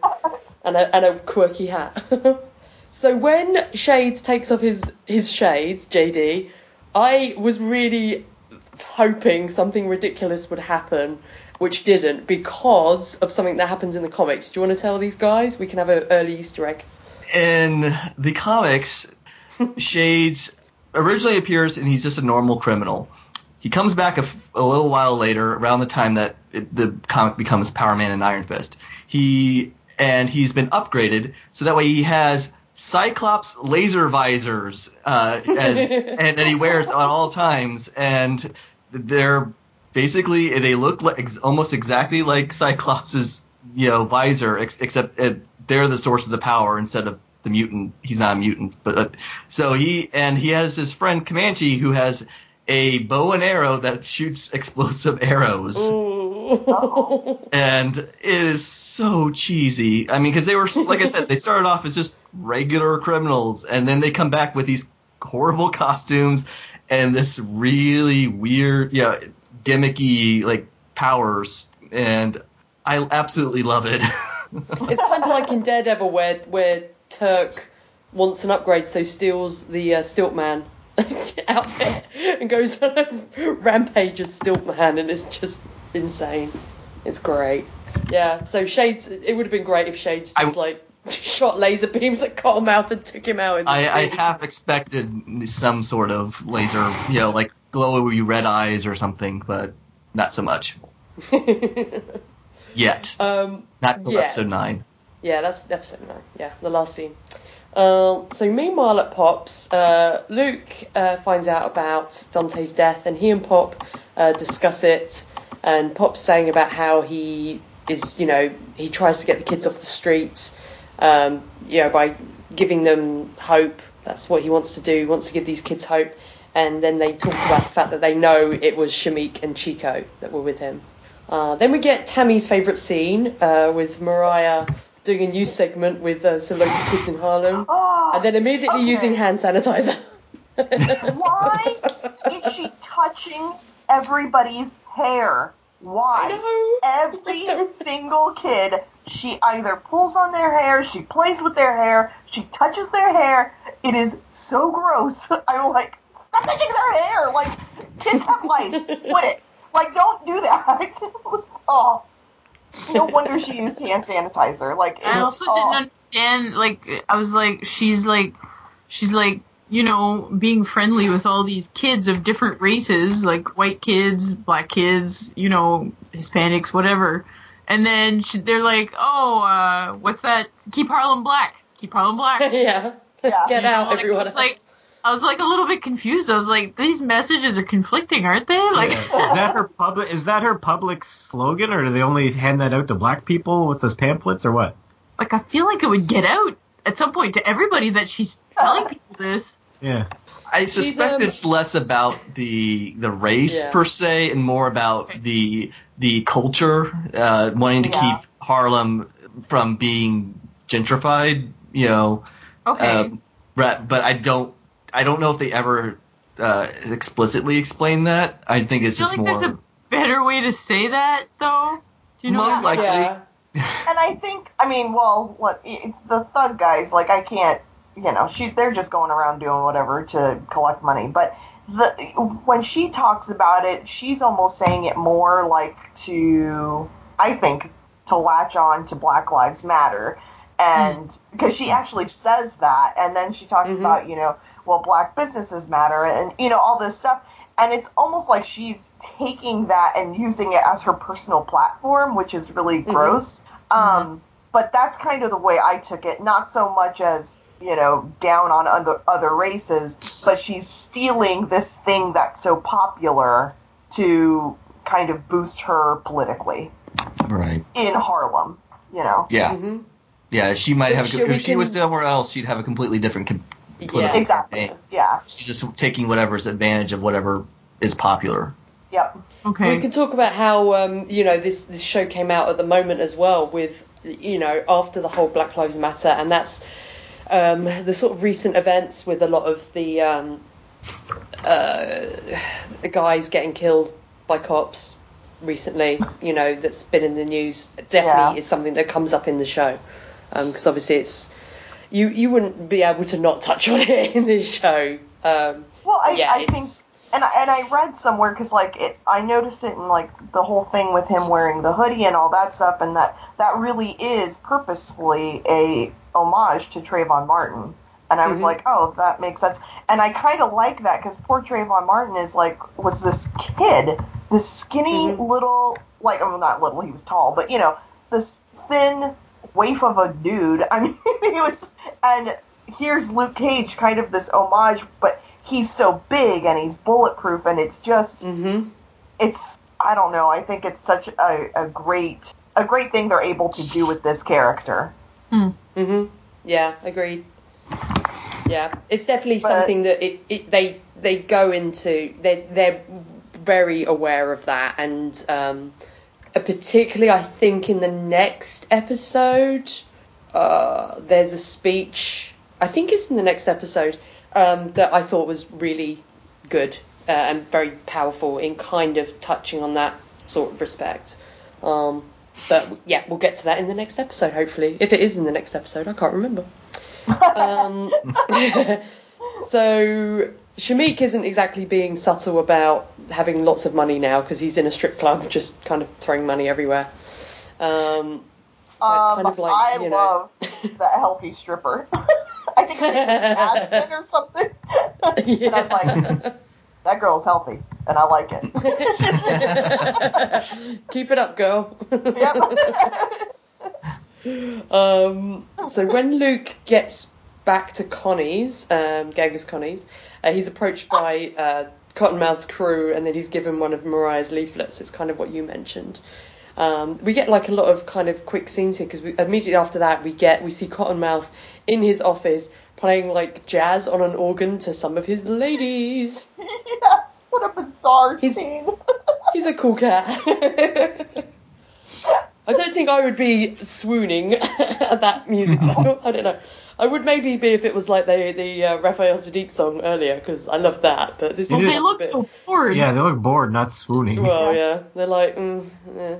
and a, and a quirky hat. so when Shades takes off his his shades, JD, I was really hoping something ridiculous would happen. Which didn't because of something that happens in the comics. Do you want to tell these guys? We can have an early Easter egg. In the comics, Shades originally appears and he's just a normal criminal. He comes back a, a little while later, around the time that it, the comic becomes Power Man and Iron Fist. He and he's been upgraded so that way he has Cyclops laser visors, uh, as, and that he wears at all times, and they're basically they look like ex- almost exactly like Cyclops's you know visor, ex- except uh, they're the source of the power instead of the mutant. He's not a mutant, but uh, so he and he has his friend Comanche who has a bow and arrow that shoots explosive arrows and it is so cheesy. I mean, because they were like I said, they started off as just regular criminals, and then they come back with these horrible costumes and this really weird, yeah, gimmicky like powers, and I absolutely love it. It's kind of like in Daredevil where where Turk wants an upgrade, so steals the uh, Stiltman outfit and goes on a rampage as Stiltman, and it's just insane. It's great. Yeah. So Shades, it would have been great if Shades I- just like shot laser beams at Cottonmouth and took him out I, I half expected some sort of laser, you know, like glowy red eyes or something, but not so much yet. um, Not till yet. episode nine. Yeah, that's episode nine. Yeah, the last scene. Uh, so meanwhile at Pop's, uh, Luke uh, finds out about Dante's death, and he and Pop uh, discuss it. And Pop's saying about how he is, you know, he tries to get the kids off the streets, um, you know, by giving them hope. That's what he wants to do. He wants to give these kids hope. And then they talk about the fact that they know it was Shameek and Chico that were with him. Uh, then we get Tammy's favourite scene uh, with Mariah doing a news segment with uh, some local kids in Harlem, Oh, and then immediately okay. using hand sanitizer. Why is she touching everybody's hair? Why? Every single kid, she either pulls on their hair, she plays with their hair, she touches their hair. It is so gross. I'm like, I'm picking their hair. Like, kids have lice. Quit it. Like, don't do that. oh. No wonder she used hand sanitizer. Like, I also oh. didn't understand. Like, I was like, she's like, she's like, you know, being friendly with all these kids of different races, like white kids, black kids, you know, Hispanics, whatever. And then she, they're like, oh, uh, what's that? Keep Harlem black. Keep Harlem black. yeah. Yeah. Get You know, out, like, everyone it's else. like- I was like a little bit confused. I was like, these messages are conflicting, aren't they? Like, Yeah. Is that her public? Is that her public slogan, or do they only hand that out to black people with those pamphlets, or what? like I feel like it would get out at some point to everybody that she's telling people this. Yeah. I suspect um, it's less about the the race Yeah. per se, and more about Okay. the the culture, uh, wanting to Yeah. keep Harlem from being gentrified. You know, Okay. um, but I don't I don't know if they ever uh, explicitly explain that. I think it's I feel just like more. there's a better way to say that, though. Do you know? Most what I mean? likely. yeah. And I think, I mean, well, what the thug guys, like, I can't, you know, she they're just going around doing whatever to collect money. But the when she talks about it, she's almost saying it more like to, I think, to latch on to Black Lives Matter, and because she actually says that, and then she talks Mhm. about, you know, well, black businesses matter, and you know, all this stuff. And it's almost like she's taking that and using it as her personal platform, which is really gross. Um, but that's kind of the way I took it. Not so much as you know down on other other races, but she's stealing this thing that's so popular to kind of boost her politically right. in Harlem. You know. Yeah. hmm Yeah. She might have. Sure, A, we if she was somewhere else, she'd have a completely different. Com- Yeah. Exactly. campaign. Yeah. She's just taking whatever's advantage of whatever is popular. Yep. Okay. We can talk about how um, you know this this show came out at the moment as well, with you know after the whole Black Lives Matter, and that's um, the sort of recent events with a lot of the um, uh, the guys getting killed by cops recently. You know that's been in the news. Definitely Yeah. is something that comes up in the show because obviously it's you you wouldn't be able to not touch on it in this show. Um, Well, I, yeah, I think and I, and I read somewhere because like it, I noticed it in like the whole thing with him wearing the hoodie and all that stuff, and that that really is purposefully a homage to Trayvon Martin. And I was Mhm. like, oh, that makes sense. And I kind of like that because poor Trayvon Martin is like was this kid, this skinny Mhm. little like well not little, he was tall, but you know this thin waif of a dude. I mean, he was and here's Luke Cage, kind of this homage, but he's so big and he's bulletproof, and it's just hmm it's I don't know. I think it's such a, a great a great thing they're able to do with this character. hmm Yeah, agreed. Yeah, it's definitely But- something that it, it they they go into. They they're very aware of that, and um, particularly I think in the next episode, uh, there's a speech. I think it's in the next episode um, that I thought was really good uh, and very powerful in kind of touching on that sort of respect. Um, but yeah, we'll get to that in the next episode, hopefully. If it is in the next episode, I can't remember. Um, so Shameek isn't exactly being subtle about having lots of money now because he's in a strip club, just kind of throwing money everywhere. Um, so it's um, kind of like I you know, love the healthy stripper. I think her name is Madison or something. And I was like, that girl's healthy, and I like it. Keep it up, girl. yep. Um, so when Luke gets back to Connie's, um, Connie's, uh, he's approached by uh, Cottonmouth's crew, and then he's given one of Mariah's leaflets. It's kind of what you mentioned. Um, we get like a lot of kind of quick scenes here because immediately after that we get we see Cottonmouth in his office playing like jazz on an organ to some of his ladies. yes. What a bizarre He's- scene. He's a cool cat. I don't think I would be swooning at that music. I don't know. I would maybe be if it was like the the uh, Raphael Saadiq song earlier because I love that. But this well, is they look bit- so bored. Yeah, they look bored, not swooning. Well, yeah, they're like. Mm, yeah.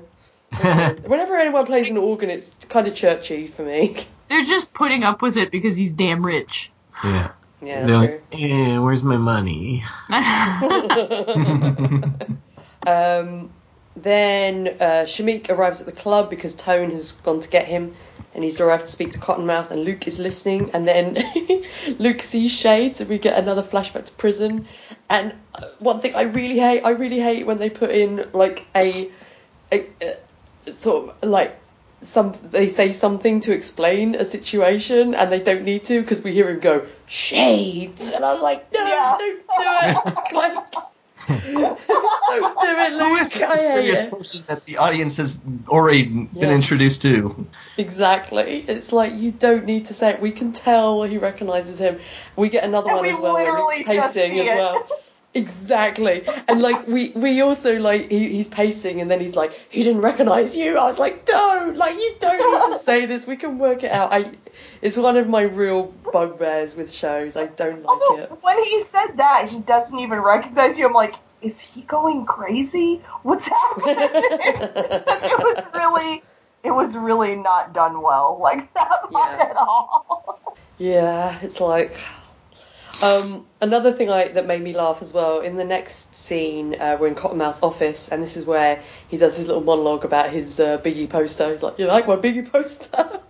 Whenever anyone plays an organ, it's kind of churchy for me. They're just putting up with it because he's damn rich. yeah. Yeah, They're true. like, eh, where's my money? Um, then uh, Shameek arrives at the club because Tone has gone to get him, and he's arrived to speak to Cottonmouth, and Luke is listening. And then Luke sees Shades, and we get another flashback to prison. And uh, one thing I really hate, I really hate when they put in like a, a, a sort of like some they say something to explain a situation and they don't need to because we hear him go shades and I was like no Yeah. don't do it like don't do it Who Luke is this mysterious person that the audience has already been Yeah. introduced to? exactly it's like you don't need to say it we can tell he recognizes him we get another And one as well where Luke's pacing as well Exactly, and like we we also like he, he's pacing, and then he's like he didn't recognize you. I was like, don't like you don't need to say this. We can work it out. I it's one of my real bugbears with shows. I don't like Although, it. when he said that, he doesn't even recognize you. I'm like, is he going crazy? What's happening? it was really, it was really not done well. Like that Yeah. at all. Yeah, it's like um, another thing I, that made me laugh as well. In the next scene, uh, we're in Cottonmouth's office, and this is where he does his little monologue about his uh, Biggie poster. He's like, "You like my Biggie poster?"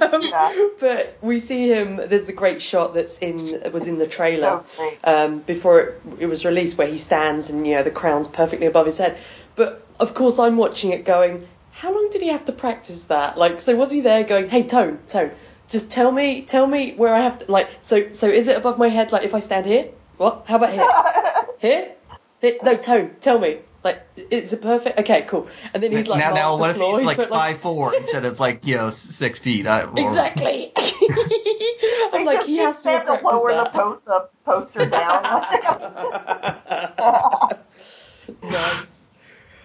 um, Yeah. But we see him. There's the great shot that's in was in the trailer So um, before it, it was released, where he stands and you know the crown's perfectly above his head. But of course, I'm watching it going, how long did he have to practice that? Like, so was he there going, hey, tone, tone, just tell me, tell me where I have to, like, so, so is it above my head? Like, if I stand here, what? How about here? Here? Here? No, tone, tell me. Like, it's a perfect? Okay, cool. And then he's like, now, now what if floor. he's like put, five four instead of like you know six feet? I, or- Exactly. I'm like, he has to have to lower that. the, po- the poster down. nice.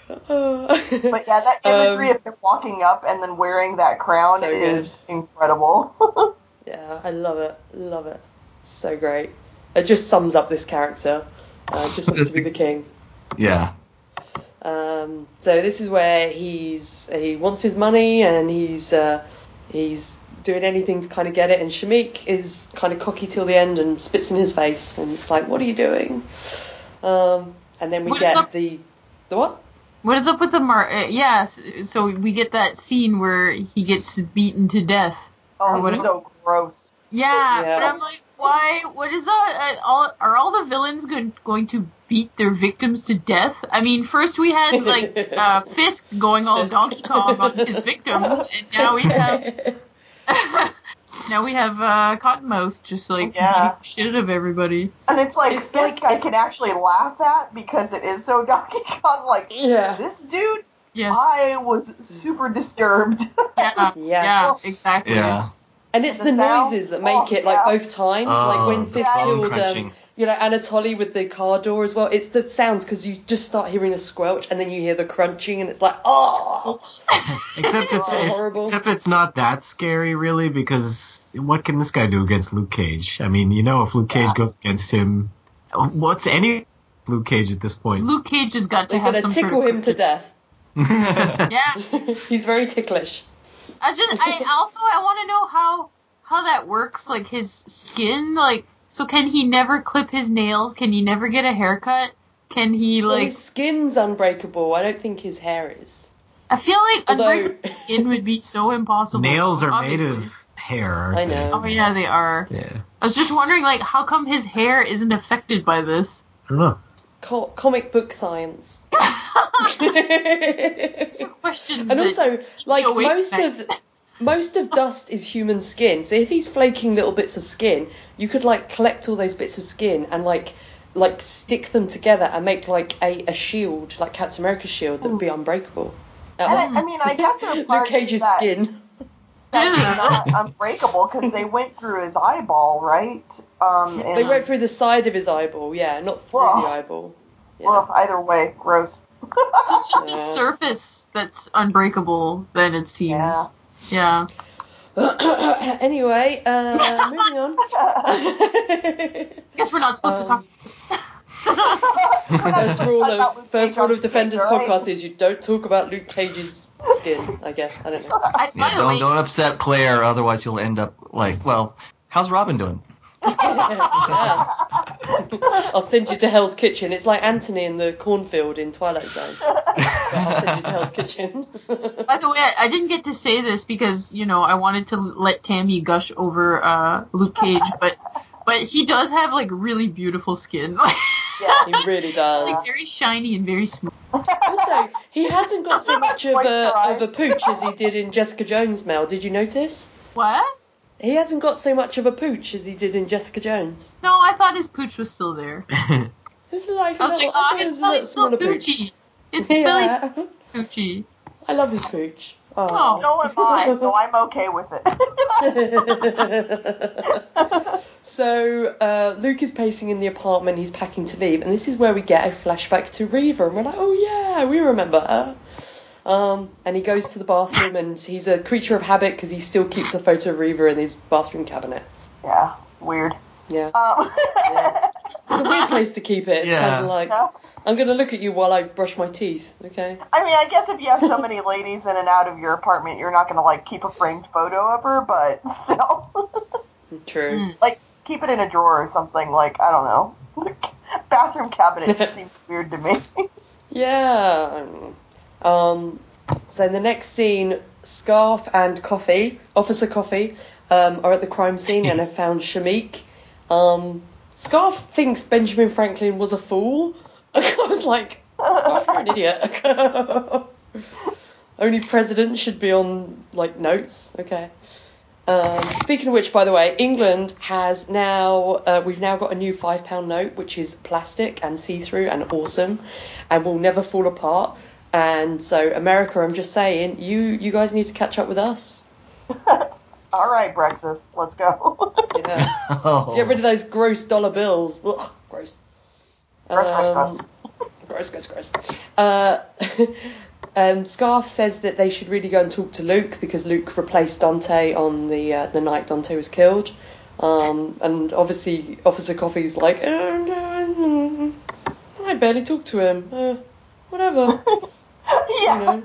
but yeah, that imagery Um, of him walking up and then wearing that crown So is good. incredible. Yeah, I love it. Love it. So great. It just sums up this character. Uh, just wants to be the king. yeah. Um, so this is where he's he wants his money and he's uh, he's doing anything to kind of get it. And Shameek is kind of cocky till the end and spits in his face and it's like, "What are you doing?" Um, and then we What is get the the what? What is up with the Mar? Uh, yes, so we get that scene where he gets beaten to death. oh, what- it's so gross. Yeah, Yeah. but I'm like, why? What is that? Uh, all, are all the villains go- going to beat their victims to death? I mean, first we had like uh, Fisk going all Donkey Kong on his victims, and now we have now we have uh, Cottonmouth just like Yeah. shit out of everybody. And it's like It's this like- I can actually laugh at because it is so Donkey Kong. Like yeah. this dude, Yes. I was super disturbed. yeah. Yeah. Yeah. Exactly. Yeah. And it's The the, noises that make Oh, it like yeah. both times, like when Oh, Fisk killed, um, crunching. You know, Anatoly with the car door as well. It's the sounds because you just start hearing a squelch and then you hear the crunching and it's like, oh, Except it's, So it's- horrible. except it's not that scary really because what can this guy do against Luke Cage? I mean, you know, if Luke Cage Yeah. goes against him, what's any Luke Cage at this point? Luke Cage has got to they're have gonna some tickle him to death. Yeah. He's very ticklish. I just I also I want to know how how that works like his skin like so can he never clip his nails can he never get a haircut can he Well, like his skin's unbreakable. I don't think his hair is. I feel like Although, unbreakable skin would be so impossible Nails are obviously. made of hair. I know. oh yeah they are Yeah. I was just wondering like how come his hair isn't affected by this I don't know. co- comic book science. These questions and also, like most of most of dust is human skin. So if he's flaking little bits of skin, you could like collect all those bits of skin and like like stick them together and make like a, a shield, like Captain America's shield that would be unbreakable. That And. I, I mean, I guess there are Luke Cage's that, skin. that's not unbreakable because they went through his eyeball, right? Um, and, They went through the side of his eyeball, yeah, not through Whoa. the eyeball. Yeah. Well, either way, gross. so it's just the surface that's unbreakable then it seems Yeah. yeah anyway, uh, moving on. I guess we're not supposed to talk Um, First rule of first rule of Defenders stage, right? podcast is you don't talk about Luke Cage's skin. I guess I don't know. I, Yeah, don't way, don't upset Claire, otherwise you'll end up like, well, how's Robin doing? Yeah. I'll send you to Hell's Kitchen. It's like Anthony in the cornfield in Twilight Zone. I'll send you to Hell's Kitchen. By the way, I, I didn't get to say this because you know I wanted to let Tammy gush over uh, Luke Cage, but but he does have like really beautiful skin, like Yeah. he really does. very shiny and very smooth. Also, he hasn't got so much of a of a pooch as he did in Jessica Jones. Mel, did you notice? What? He hasn't got so much of a pooch as he did in Jessica Jones. No, I thought his pooch was still there. This is like a I was little, like, oh, thought it his was a little belly's still smaller pooch. poochy. His belly's Yeah, poochy. I love his pooch. Oh. Oh. So am I, so I'm okay with it. so uh, Luke is pacing in the apartment. He's packing to leave, and this is where we get a flashback to Reva, and we're like, "Oh yeah, we remember her." Um, and he goes to the bathroom, and he's a creature of habit because he still keeps a photo of Reva in his bathroom cabinet. yeah, weird. Yeah, Um, Yeah. it's a weird place to keep it. It's Yeah. kind of like yeah. I'm gonna look at you while I brush my teeth. Okay. I mean, I guess if you have so many ladies in and out of your apartment, you're not gonna like keep a framed photo of her, but still, True. Mm. like keep it in a drawer or something. Like I don't know, bathroom cabinet just seems weird to me. Yeah. Um, so in the next scene, Scarfe and Coffee, Officer Coffee, um, are at the crime scene and have found Shameek. Um, Scarfe thinks Benjamin Franklin was a fool. I was like, Scarfe, you're an idiot. Only presidents should be on like notes. Okay. Um, speaking of which, by the way, England has now uh, we've now got a new five pound note, which is plastic and see through and awesome, and will never fall apart. And so, America, I'm just saying, you you guys need to catch up with us. All right, Brexit, let's go. Yeah. Oh. Get rid of those gross dollar bills. Ugh, gross. Gross, gross, Um, gross. gross, gross, gross. Uh, um, Scarfe says that they should really go and talk to Luke because Luke replaced Dante on the uh, the night Dante was killed. Um, and obviously, Officer Coffee's like, uh, I barely talked to him. Uh, whatever. You yeah, know.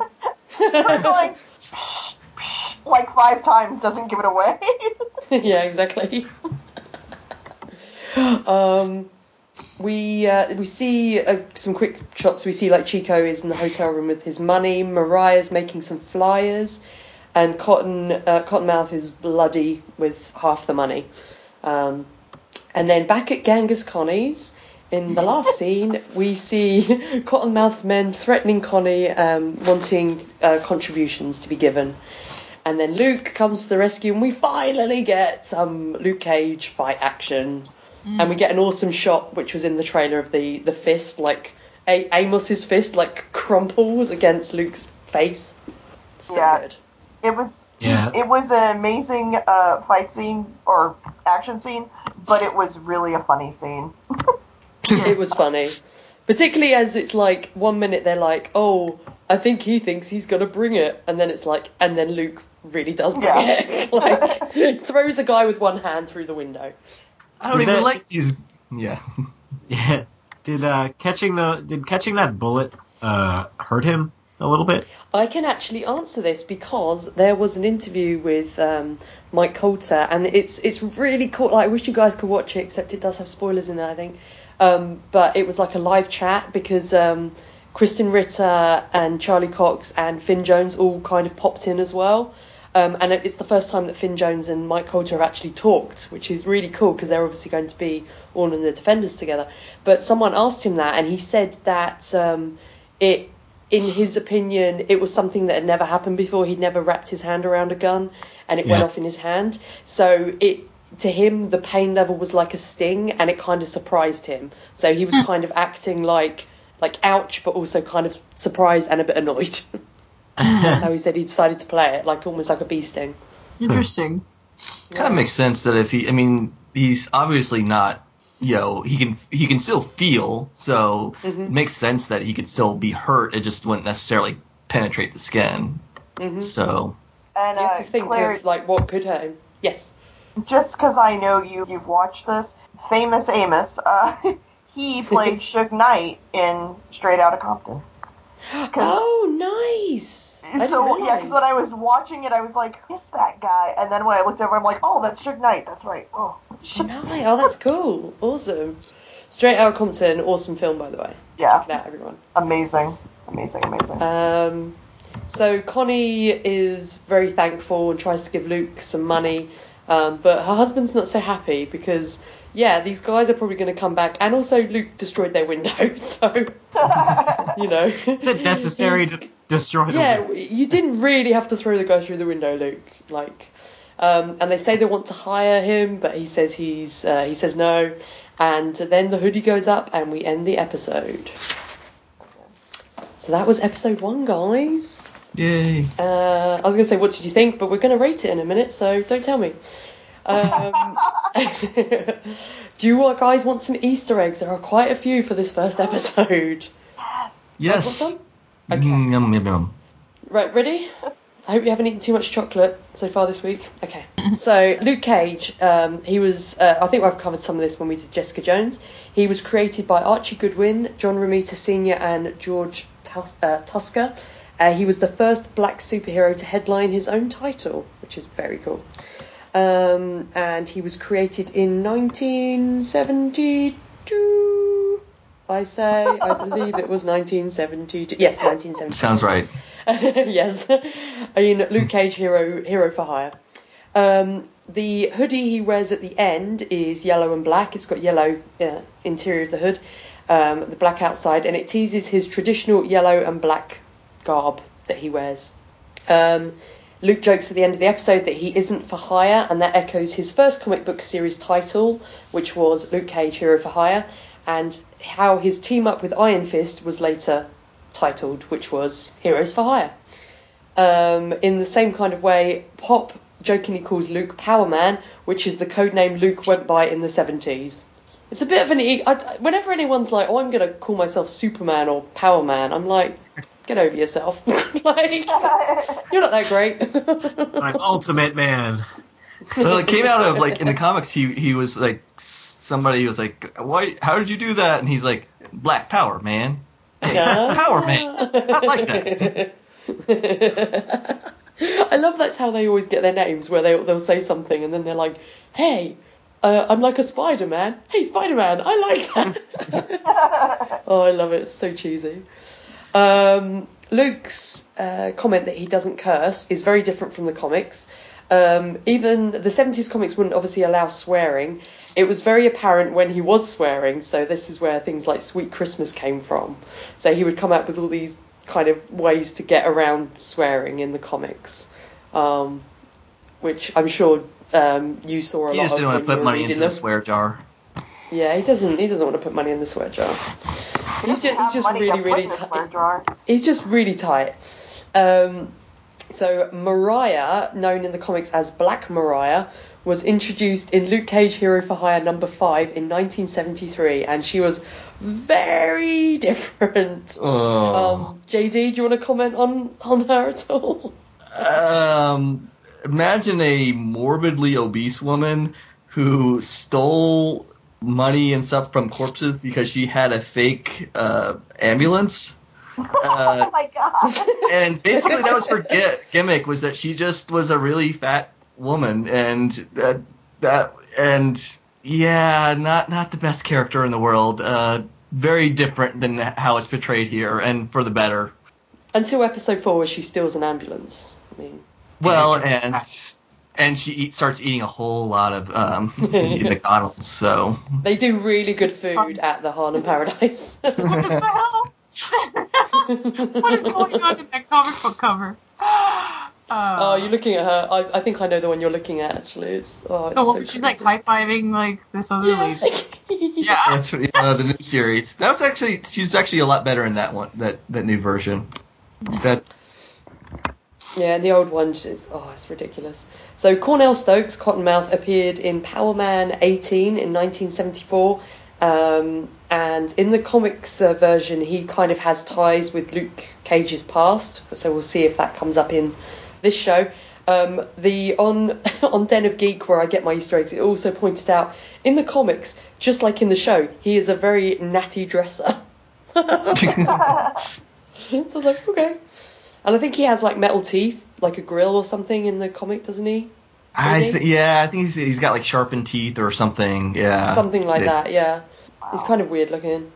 Her going psh, psh, like five times doesn't give it away. yeah, exactly. um, we uh, we see uh, some quick shots. We see like Chico is in the hotel room with his money. Mariah's making some flyers, and Cotton uh, Cottonmouth is bloody with half the money. Um, and then back at Genghis Connie's. In the last scene, we see Cottonmouth's men threatening Connie, um, wanting uh, contributions to be given. And then Luke comes to the rescue, and we finally get some Luke Cage fight action. And we get an awesome shot, which was in the trailer of the, the fist, like a- Amos's fist, like crumples against Luke's face. So Yeah. good. It was Yeah. it was an amazing uh, fight scene or action scene, but it was really a funny scene. It was funny. Particularly as it's like, one minute they're like, oh, I think he thinks he's going to bring it. And then it's like, and then Luke really does bring Yeah. it. like, throws a guy with one hand through the window. I don't Did even that- like these. Yeah. Yeah. Did uh catching the did catching that bullet uh hurt him a little bit? I can actually answer this because there was an interview with um, Mike Colter, and it's it's really cool. Like, I wish you guys could watch it, except it does have spoilers in it, I think. Um, but it was like a live chat because um, Krysten Ritter and Charlie Cox and Finn Jones all kind of popped in as well. Um, and it's the first time that Finn Jones and Mike Colter have actually talked, which is really cool because they're obviously going to be all in the Defenders together. But someone asked him that, and he said that um, it in his opinion, it was something that had never happened before. He'd never wrapped his hand around a gun, and it went off in his hand. So it, to him, the pain level was like a sting, and it kind of surprised him. So he was kind of acting like, like ouch, but also kind of surprised and a bit annoyed. That's how he said he decided to play it, like almost like a bee sting. Interesting. Kind of makes sense that if he, I mean, he's obviously not, you know, he can he can still feel, so Mhm. it makes sense that he could still be hurt. It just wouldn't necessarily penetrate the skin. Mhm. So And You have uh, to think Claire, of like what could hurt him. Yes. Just because I know you you've watched this, famous Amos, uh, he played Suge Knight in Straight Outta Compton. Oh, nice. I so yeah, because when I was watching it, I was like, "Who's that guy?" And then when I looked over, I'm like, "Oh, that's Suge Knight. That's right." Oh. Nice. Oh, that's cool. Awesome. Straight Out Compton, awesome film, by the way. Yeah, Check out, everyone. amazing, amazing, amazing. Um, so Connie is very thankful and tries to give Luke some money, um, but her husband's not so happy because, yeah, these guys are probably going to come back, and also Luke destroyed their window, so you know. Is it necessary to destroy the Yeah, window? you didn't really have to throw the guy through the window, Luke. Like, um, and they say they want to hire him, but he says he's uh, he says no. And then the hoodie goes up, and we end the episode. So that was episode one, guys. Yay. Uh, I was going to say, what did you think? But we're going to rate it in a minute, so don't tell me. Um, do you guys want some Easter eggs? There are quite a few for this first episode. Yes. Want? Okay. Mm, yum, yum, yum. Right, ready? I hope you haven't eaten too much chocolate so far this week. Okay. So Luke Cage, um, he was. Uh, I think I've covered some of this when we did Jessica Jones. He was created by Archie Goodwin, John Romita Sr., and George Tus- uh, Tuska. Uh, he was the first black superhero to headline his own title, which is very cool. Um, and he was created in 1972. I say, I believe it was 1972. Yes, 1972 Sounds right. yes, in Luke Cage Hero Hero for Hire. Um, the hoodie he wears at the end is yellow and black. It's got yellow uh, interior of the hood, um, the black outside, and it teases his traditional yellow and black garb that he wears. Um, Luke jokes at the end of the episode that he isn't for hire, and that echoes his first comic book series title, which was Luke Cage Hero for Hire, and how his team up with Iron Fist was later titled, which was Heroes for Hire. Um, in the same kind of way, Pop jokingly calls Luke Power Man, which is the code name Luke went by in the 70s. It's a bit of an. E- I, whenever anyone's like, oh, I'm going to call myself Superman or Power Man, I'm like, get over yourself. like, you're not that great. I'm Ultimate Man. well, it came out of like in the comics. He he was like somebody was like, "Why? How did you do that?" And he's like, "Black Power, man." Hey, Power Man. I like that. I love that's how they always get their names, where they they'll say something and then they're like, "Hey, uh, I'm like a Spider Man. Hey, Spider Man, I like that." oh, I love it. It's so cheesy. Um, Luke's uh, comment that he doesn't curse is very different from the comics. Um, even the 70s comics wouldn't obviously allow swearing. It was very apparent when he was swearing, so this is where things like Sweet Christmas came from. So he would come up with all these kind of ways to get around swearing in the comics, um, which I'm sure um, you saw a He lot just of didn't want when to put money into the swear jar. Yeah, he doesn't. He doesn't want to put money in the swear jar. He's just, he's just really, really tight. He's just really tight. Um, so Mariah, known in the comics as Black Mariah, was introduced in Luke Cage Hero for Hire number five in 1973, and she was very different. Oh. Um, JD, do you want to comment on on her at all? Um, imagine a morbidly obese woman who stole money and stuff from corpses because she had a fake uh, ambulance. Uh, oh my god. and basically that was her gi- gimmick was that she just was a really fat woman and that that and yeah not not the best character in the world uh very different than how it's portrayed here and for the better Until episode four, where she steals an ambulance. I mean, well Yeah. and and she eat, starts eating a whole lot of um McDonald's so they do really good food at the Harlem Paradise. What the hell? what is going on in that comic book cover? Uh, oh, you're looking at her. I, I think I know the one you're looking at. Actually, it's oh, it's the so one she's like high fiving like this other lady. Yeah. that's uh, the new series that was actually she's actually a lot better in that one that that new version that Yeah, the old one is oh, it's ridiculous. So Cornell Stokes, Cottonmouth, appeared in Power Man 18 in 1974, um, and in the comics uh, version, he kind of has ties with Luke Cage's past. So we'll see if that comes up in this show. Um, the on on Den of Geek, where I get my Easter eggs, it also pointed out in the comics, just like in the show, he is a very natty dresser. so I was like, okay. And I think he has like metal teeth, like a grill or something in the comic, doesn't he? I th- yeah, I think he's, he's got like sharpened teeth or something. Yeah, Something like Yeah. that, yeah. He's kind of weird looking.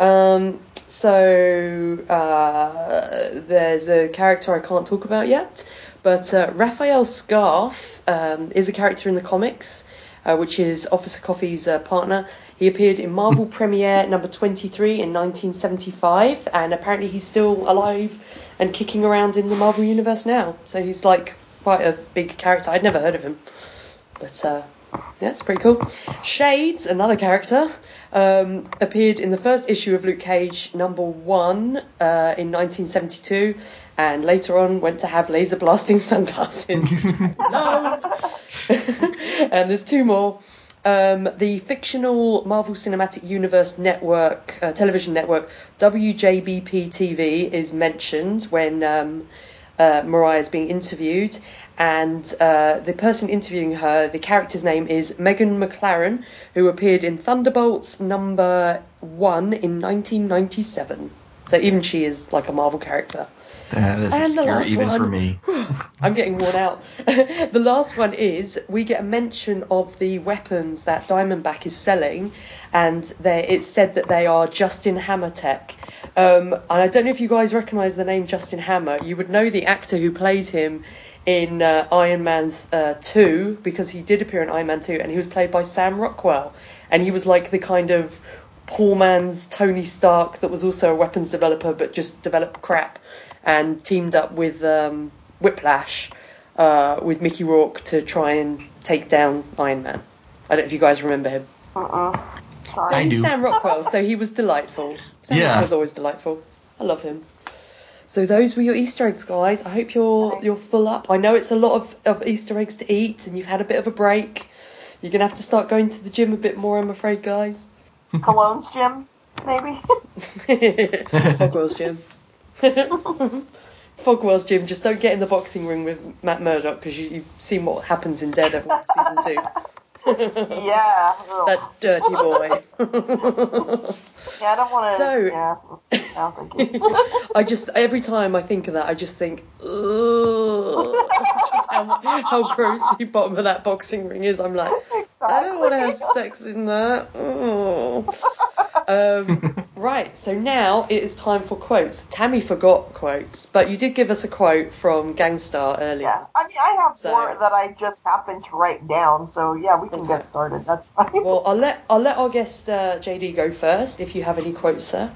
Um, so uh, there's a character I can't talk about yet, but uh, Rafael Scarfe um, is a character in the comics, uh, which is Officer Coffee's uh, partner. He appeared in Marvel Premiere number 23 in 1975, and apparently he's still alive and kicking around in the Marvel Universe now. So he's like quite a big character. I'd never heard of him. But uh, yeah, it's pretty cool. Shades, another character, um, appeared in the first issue of Luke Cage number one uh, in 1972, and later on went to have laser blasting sunglasses. and there's two more. Um, the fictional Marvel Cinematic Universe network, uh, television network, WJBP TV, is mentioned when um, uh, Mariah is being interviewed, and uh, the person interviewing her, the character's name is Megan McLaren, who appeared in Thunderbolts number one in 1997. So even she is like a Marvel character. That is And the obscure last even one. for me. I'm getting worn out. the last one is we get a mention of the weapons that Diamondback is selling, and they, it's said that they are Justin Hammer tech. Um, and I don't know if you guys recognise the name Justin Hammer. You would know the actor who played him in uh, Iron Man uh, 2 because he did appear in Iron Man 2, and he was played by Sam Rockwell, and he was like the kind of poor man's Tony Stark that was also a weapons developer but just developed crap and teamed up with um, Whiplash uh, with Mickey Rourke to try and take down Iron Man. I don't know if you guys remember him. Uh-uh. Sorry. I do. Sam Rockwell, so he was delightful. Sam Yeah. Rockwell's always delightful. I love him. So those were your Easter eggs, guys. I hope you're you're full up. I know it's a lot of, of Easter eggs to eat, and you've had a bit of a break. You're gonna have to start going to the gym a bit more, I'm afraid, guys. Cologne's gym, maybe. Fogwell's gym. Fogwell's gym. Just don't get in the boxing ring with Matt Murdock because you, you've seen what happens in Daredevil season two. yeah. That dirty boy. yeah, I don't want to. So- yeah. No, thank you. I just every time I think of that, I just think, ugh, just how how gross the bottom of that boxing ring is. I'm like, I don't want to have sex in that. Um, right, so now it is time for quotes. Tammy forgot quotes, but you did give us a quote from Gang Starr earlier. Yeah, I mean, I have So- more that I just happened to write down, so yeah, we can Okay. get started. That's fine. Well, I'll let I'll let our guest uh, JD go first. If you have any quotes, sir.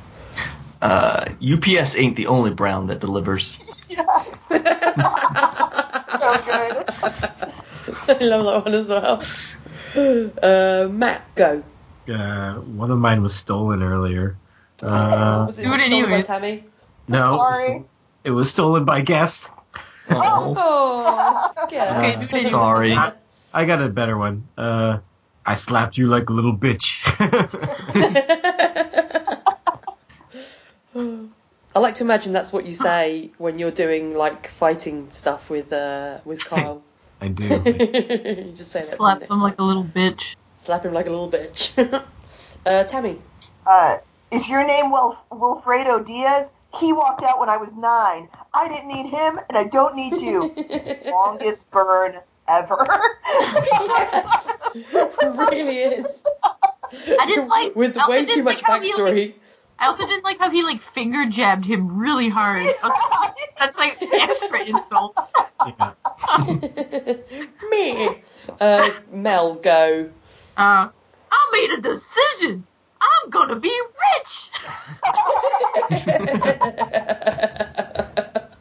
Uh, UPS ain't the only brown that delivers. yes. so good. I love that one as well. Uh, Matt, go. Uh, one of mine was stolen earlier. Uh, Was it Do it stolen by. Tammy? no, it was, Sorry. sto- it was stolen by guest. Oh, Oh, yeah. Okay, do it anyway. sorry. I, I got a better one. Uh, I slapped you like a little bitch. I like to imagine that's what you say when you're doing like fighting stuff with uh, with Kyle. I do. you just say that. to him Slaps next him like a little bitch. Slap him like a little bitch. uh, Tammy. Uh, is your name Wil- Wilfredo Diaz? He walked out when I was nine. I didn't need him, and I don't need you. Longest burn ever. yes, really is. I didn't like- with I also way didn't too much like how he, like- backstory. I also didn't like how he like finger jabbed him really hard. That's like extra insult. Yeah. Me. Uh, Mel, go. Uh, I made a decision. I'm gonna be rich.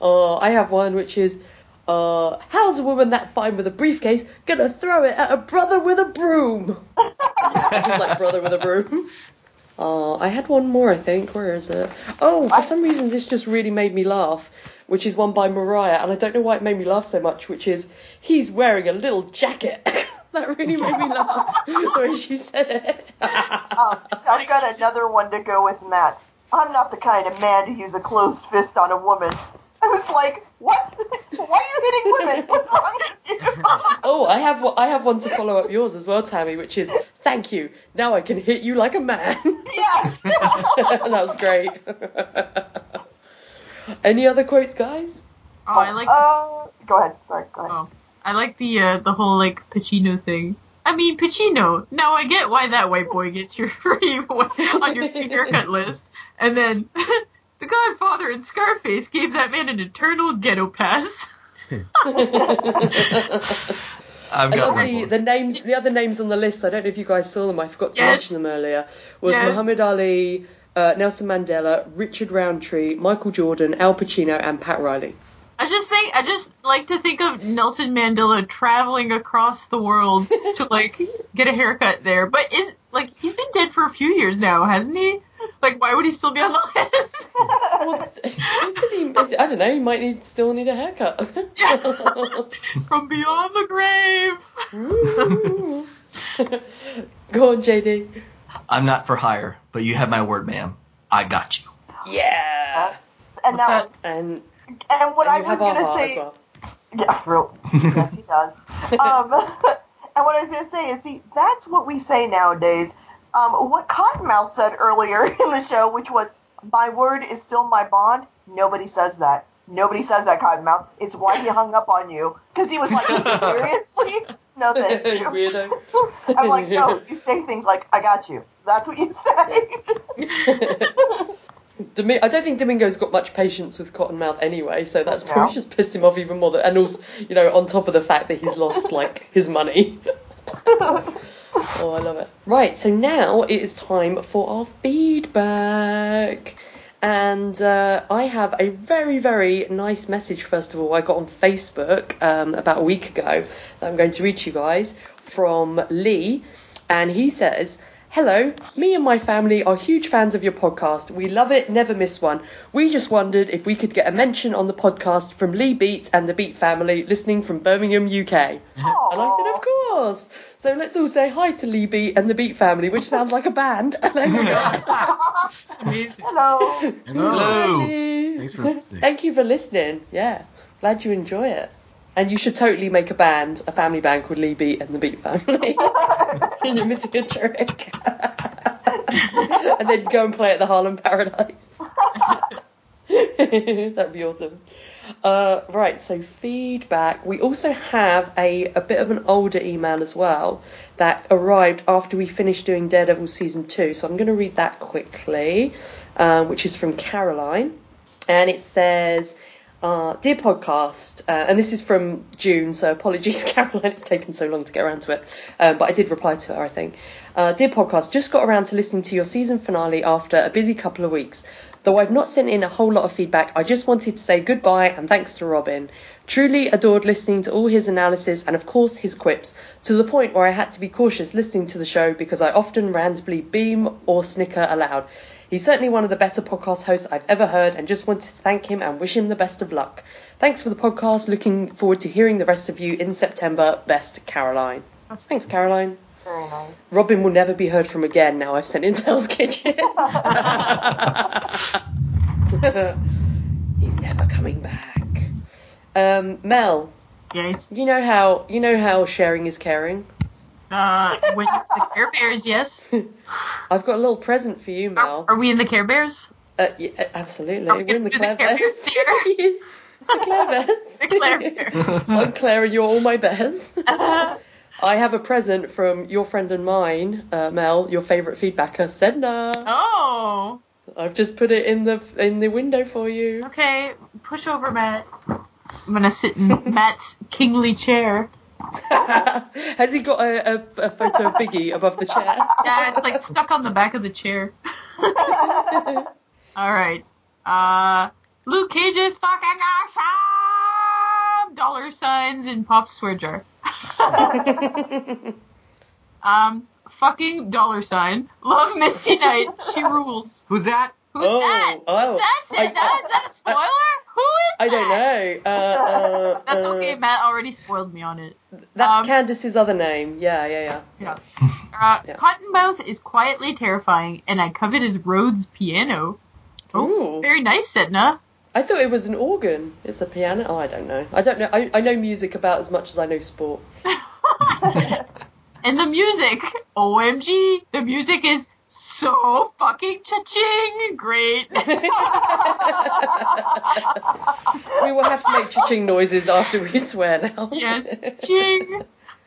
Oh, I have one which is, uh, how's a woman that fine with a briefcase gonna throw it at a brother with a broom? Just like brother with a broom. Oh, I had one more, I think. Where is it? Oh, for some reason this just really made me laugh, which is one by Mariah, and I don't know why it made me laugh so much, which is, he's wearing a little jacket. that really made me laugh, the way she said it. Um, I've got another one to go with Matt. I'm not the kind of man to use a closed fist on a woman. I was like, what? Why are you hitting women? What's wrong with you? Oh, I have one- I have one to follow up yours as well, Tammy, which is thank you. Now I can hit you like a man. yes. that was great. Any other quotes, guys? Oh, I like. Uh, go ahead. Sorry. Go ahead. Oh. I like the uh, the whole like Pacino thing. I mean Pacino. Now I get why that white boy gets your free on your free haircut list, and then the Godfather and Scarface gave that man an eternal ghetto pass. I've I got love the, the names, the other names on the list. I don't know if you guys saw them. I forgot to Yes. mention them earlier. Was Yes. Muhammad Ali, uh, Nelson Mandela, Richard Roundtree, Michael Jordan, Al Pacino, and Pat Riley. I just think I just like to think of Nelson Mandela traveling across the world to like get a haircut there. But is like he's been dead for a few years now, hasn't he? Like why would he still be on the list? Well, because he, I don't know, he might need still need a haircut. From beyond the grave. Go on, JD. I'm not for hire, but you have my word, ma'am. I got you. Yeah. Yes. And What's now, that? And, and what and I was gonna say, well. yeah, real, yes, he does. Um, and what I was gonna say is, see, that's what we say nowadays. Um, what Cottonmouth said earlier in the show, which was, "My word is still my bond." Nobody says that. Nobody says that, Cottonmouth. It's why he hung up on you because he was like, seriously? No, thank you. I'm like, no, you say things like, "I got you." That's what you say. Domi- I don't think Domingo's got much patience with Cottonmouth anyway, so that's No. probably just pissed him off even more. Than, and also, you know, on top of the fact that he's lost like his money. oh, I love it. Right, so now it is time for our feedback. And uh, I have a very, very nice message, first of all, I got on Facebook um, about a week ago that I'm going to read to you guys from Lee. And he says, Hello, me and my family are huge fans of your podcast. We love it, never miss one. We just wondered if we could get a mention on the podcast from Lee Beat and the Beat family listening from Birmingham, UK. And I said, of course. So let's all say hi to Lee Beat and the Beat family, which sounds like a band. there we Hello. Hello. Thanks for listening. Thank you for listening. Yeah, glad you enjoy it. And you should totally make a band, a family band called Lee Beat and the Beat Family. You're missing a trick. and then go and play at the Harlem Paradise. That'd be awesome. Uh, right, so feedback. We also have a, a bit of an older email as well that arrived after we finished doing Daredevil season two. So I'm going to read that quickly, um, which is from Caroline. And it says, uh, Dear podcast, uh, and this is from June, so apologies, Caroline, it's taken so long to get around to it. Um, but I did reply to her, I think. Uh, Dear podcast, just got around to listening to your season finale after a busy couple of weeks. Though I've not sent in a whole lot of feedback, I just wanted to say goodbye and thanks to Robin. Truly adored listening to all his analysis and, of course, his quips, to the point where I had to be cautious listening to the show because I often randomly beam or snicker aloud. He's certainly one of the better podcast hosts I've ever heard and just wanted to thank him and wish him the best of luck. Thanks for the podcast. Looking forward to hearing the rest of you in September. Best, Caroline. Thanks, Caroline. Nice. Robin will never be heard from again now I've sent in Hell's Kitchen. He's never coming back. Um, Mel, Yes. you know how you know how sharing is caring. Uh, when the Care Bears, yes. I've got a little present for you, Mel. are we in the Care Bears? Uh, yeah, absolutely. Are we We're in the Claire the Care Bears. Bears theater? it's the Claire Bears. The Claire Bears. I'm Claire and you're all my bears. I have a present from your friend and mine, uh, Mel, your favourite feedbacker, Sedna. oh. I've just put it in the in the window for you. Okay, push over, Matt. I'm gonna sit in Matt's kingly chair. Has he got a, a, a photo of Biggie above the chair? Yeah, it's like stuck on the back of the chair. All right. Uh, Luke Cage's fucking awesome! Dollar signs in pop swear jar. um, fucking dollar sign. Love Misty Knight. She rules. Who's that? Who's Oh, that? oh. Who's that? Sid? I- Is that a spoiler? Who is I that? don't know. Uh, uh, That's uh, okay. Matt already spoiled me on it. That's Um, Candace's other name. Yeah, yeah, yeah. Yeah. Uh, Yeah. Cottonmouth is quietly terrifying, and I covet his Rhodes piano. Oh, Ooh. very nice, Sedna. I thought it was an organ. It's a piano. Oh, I don't know. I don't know. I, I know music about as much as I know sport. And the music, OMG, the music is so fucking cha-ching. Great. we will have to make cha-ching noises after we swear now. yes, ching.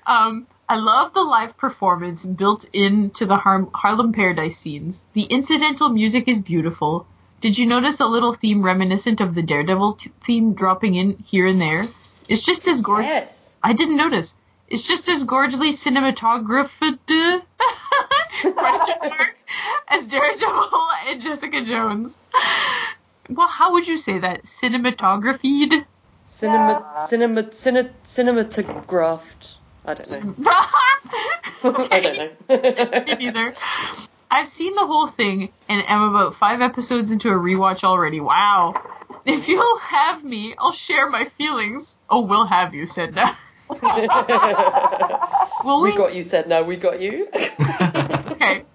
Um, I love the live performance built into the Har- Harlem Paradise scenes. The incidental music is beautiful. Did you notice a little theme reminiscent of the Daredevil t- theme dropping in here and there? It's just as gorgeous. Yes. I didn't notice. It's just as gorgeously cinematographed question mark as Daredevil and Jessica Jones. Well, how would you say that? Cinematographied? Cinema, Yeah. cinema, cine, cinematographed. I don't know. I don't know. Me neither. I've seen the whole thing and am about five episodes into a rewatch already. Wow. If you'll have me, I'll share my feelings. Oh, we'll have you, Sedna. Will we we? got you, Sedna, we got you. Okay.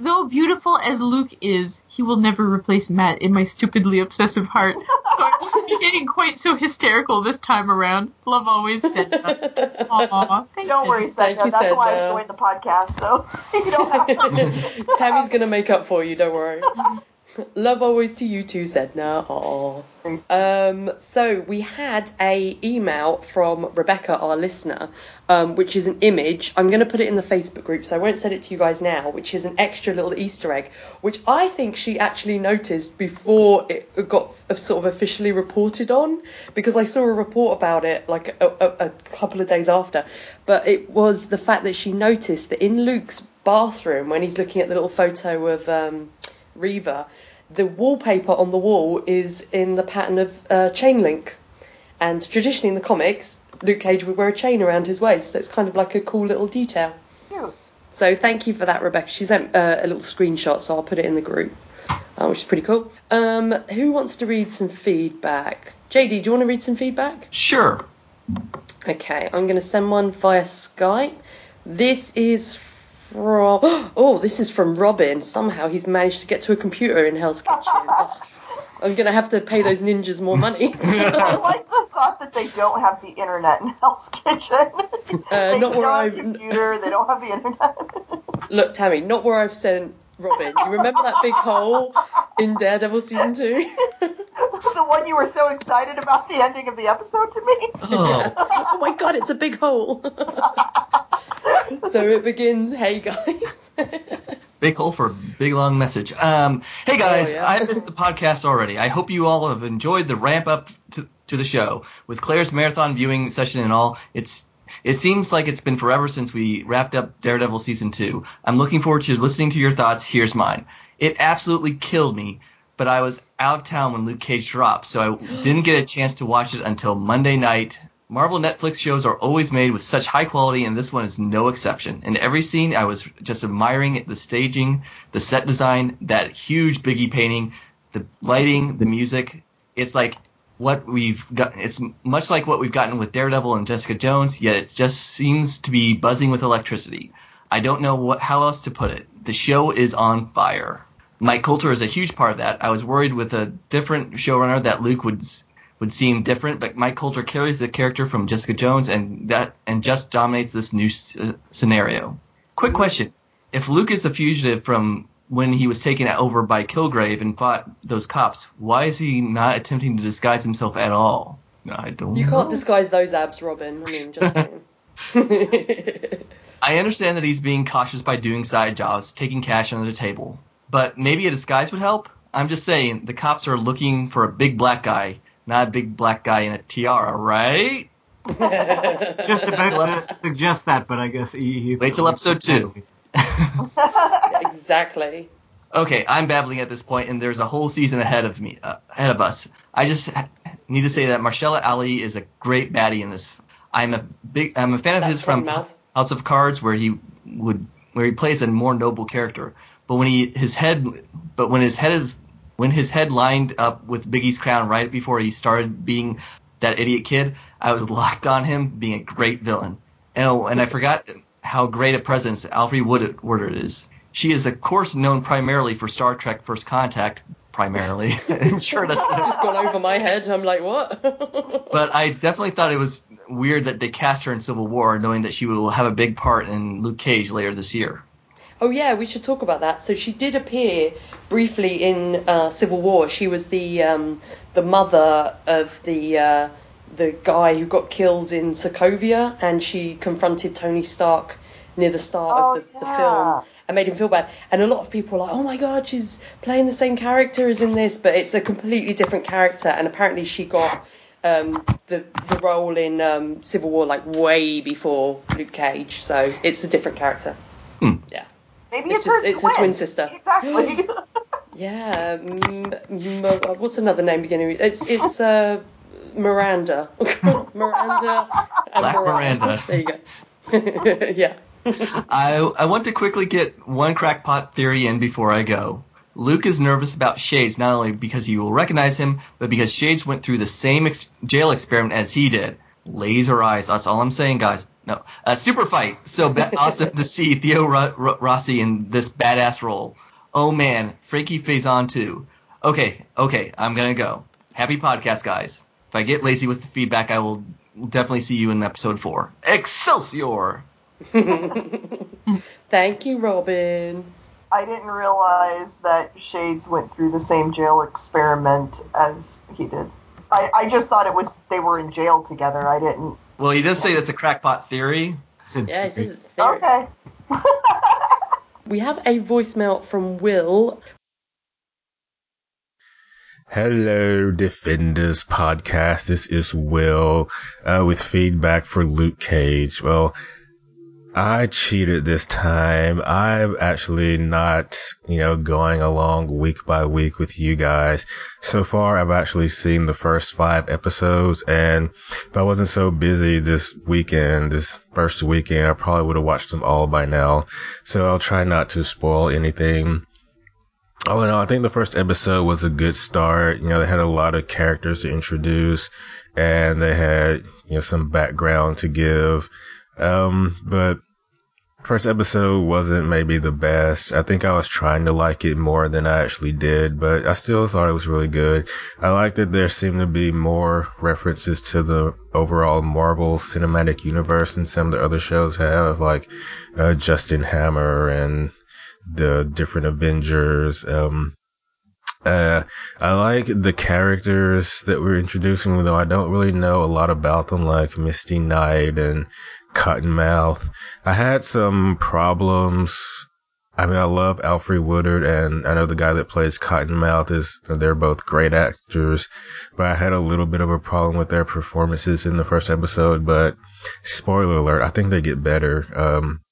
Though beautiful as Luke is, he will never replace Matt in my stupidly obsessive heart. So I won't be getting quite so hysterical this time around. Love always said that. Aww. Thanks, Don't worry, Thank Sedna. you, That's why I joined the podcast, so you don't have to. Tammy's gonna make up for you, don't worry. Love always to you too, Sedna. Aw. Um, so we had a email from Rebecca, our listener, um, which is an image. I'm going to put it in the Facebook group, so I won't send it to you guys now. Which is an extra little Easter egg, which I think she actually noticed before it got sort of officially reported on, because I saw a report about it like a, a, a couple of days after. But it was the fact that she noticed that in Luke's bathroom, when he's looking at the little photo of um, Reva, the wallpaper on the wall is in the pattern of uh, chain link. And traditionally in the comics, Luke Cage would wear a chain around his waist, so it's kind of like a cool little detail. Cute. So thank you for that, Rebecca. She sent uh, a little screenshot, so I'll put it in the group, uh, which is pretty cool. Um, who wants to read some feedback? JD, do you want to read some feedback? Sure. Okay, I'm going to send one via Skype. This is from. Oh, this is from Robin. Somehow he's managed to get to a computer in Hell's Kitchen. I'm going to have to pay those ninjas more money. I like the thought that they don't have the internet in Hell's Kitchen. Uh, they not where don't I- have computer, they don't have the internet. Look, Tammy, not where I've sent Robin. You remember that big hole in Daredevil season two? the one you were so excited about the ending of the episode to me. Oh, oh my god, it's a big hole. So it begins, hey guys. big hole for a big long message. Um, hey guys, Oh, yeah. I missed the podcast already. I hope you all have enjoyed the ramp up to, to the show with Claire's marathon viewing session and all. It's it seems like it's been forever since we wrapped up Daredevil season two. I'm looking forward to listening to your thoughts. Here's mine. It absolutely killed me, but I was out of town when Luke Cage dropped, so I didn't get a chance to watch it until Monday night. Marvel Netflix shows are always made with such high quality, and this one is no exception. In every scene, I was just admiring the staging, the set design, that huge Biggie painting, the lighting, the music. It's like what we've got. It's much like what we've gotten with Daredevil and Jessica Jones, yet it just seems to be buzzing with electricity. I don't know what how else to put it. The show is on fire. Mike Colter is a huge part of that. I was worried with a different showrunner that Luke would would seem different, but Mike Colter carries the character from Jessica Jones and that and just dominates this new s- uh, scenario. Quick question: If Luke is a fugitive from when he was taken over by Kilgrave and fought those cops, why is he not attempting to disguise himself at all? I don't. You know. can't disguise those abs, Robin. I mean, just. I understand that he's being cautious by doing side jobs, taking cash under the table, but maybe a disguise would help. I'm just saying, the cops are looking for a big black guy, not a big black guy in a tiara, right? Just about to suggest that, but I guess he, he Wait till episode two. exactly. Okay, I'm babbling at this point, and there's a whole season ahead of me, uh, ahead of us. I just need to say that Mahershala Ali is a great baddie in this. I'm a big, I'm a fan of That's his from mouth. House of Cards, where he would, where he plays a more noble character. But when he, his head, but when his head is, when his head lined up with Biggie's crown right before he started being that idiot kid, I was locked on him being a great villain. And, oh, and I forgot how great a presence Alfre Wood- Woodard is. She is, of course, known primarily for Star Trek First Contact, primarily. I'm sure It's that's just gone over my head. I'm like, what? but I definitely thought it was weird that they cast her in Civil War, knowing that she will have a big part in Luke Cage later this year. Oh yeah, we should talk about that. So she did appear briefly in uh, Civil War. She was the um, the mother of the uh, the guy who got killed in Sokovia, and she confronted Tony Stark near the start Oh, of the, the film and made him feel bad. And a lot of people were like, "Oh my god, she's playing the same character as in this," but it's a completely different character. And apparently, she got um, the the role in um, Civil War like way before Luke Cage, so it's a different character. Hmm. Yeah. Maybe It's it's, just- her it's her twin. twin sister. Exactly. Yeah, m- m- what's another name beginning? with- It's it's uh, Miranda, Miranda, and Black Mariah. Miranda. There you go. yeah. I I want to quickly get one crackpot theory in before I go. Luke is nervous about Shades not only because he will recognize him, but because Shades went through the same ex- jail experiment as he did. Laser eyes. That's all I'm saying, guys. No, a super fight. So ba- awesome to see Theo Ro- Ro- Rossi in this badass role. Oh man, Frankie Faison too. Okay, okay, I'm gonna go. Happy podcast, guys. If I get lazy with the feedback, I will definitely see you in episode four. Excelsior! Thank you, Robin. I didn't realize that Shades went through the same jail experiment as he did. I, I just thought it was they were in jail together. I didn't. Well, he does say that's a crackpot theory. Yeah, this is a theory. Okay. We have a voicemail from Will. Hello, Defenders Podcast. This is Will uh, with feedback for Luke Cage. Well, I cheated this time. I'm actually not, you know, going along week by week with you guys. So far, I've actually seen the first five episodes, and if I wasn't so busy this weekend, this first weekend, I probably would have watched them all by now. So I'll try not to spoil anything. All in all, I think the first episode was a good start. You know, they had a lot of characters to introduce and they had, you know, some background to give. Um, but first episode wasn't maybe the best. I think I was trying to like it more than I actually did, but I still thought it was really good. I like that there seemed to be more references to the overall Marvel cinematic universe than some of the other shows have, like, uh, Justin Hammer and the different Avengers. Um, uh, I like the characters that we're introducing, though I don't really know a lot about them, like Misty Knight and Cottonmouth. I had some problems. I mean, I love Alfre Woodard, and I know the guy that plays Cottonmouth is. They're both great actors, but I had a little bit of a problem with their performances in the first episode. But spoiler alert, I think they get better. Um,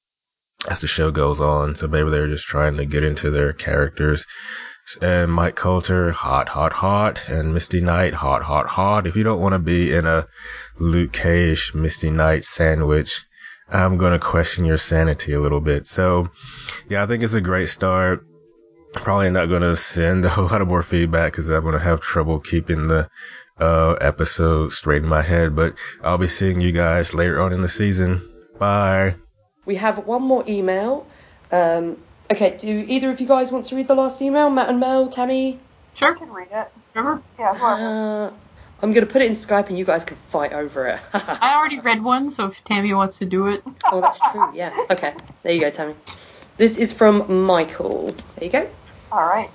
as the show goes on. So maybe they're just trying to get into their characters. And Mike Colter, hot, hot, hot. And Misty Knight, hot, hot, hot. If you don't want to be in a Luke Cage Misty Knight sandwich, I'm going to question your sanity a little bit. So, yeah, I think it's a great start. Probably not going to send a whole lot of more feedback because I'm going to have trouble keeping the uh, episode straight in my head. But I'll be seeing you guys later on in the season. Bye. We have one more email. Um, okay, do either of you guys want to read the last email? Matt and Mel, Tammy? I Sure. can read it. Sure. Yeah. Uh, I'm going to put it in Skype and you guys can fight over it. I already read one, so if Tammy wants to do it. oh, that's true, yeah. Okay, there you go, Tammy. This is from Michael. There you go. All right.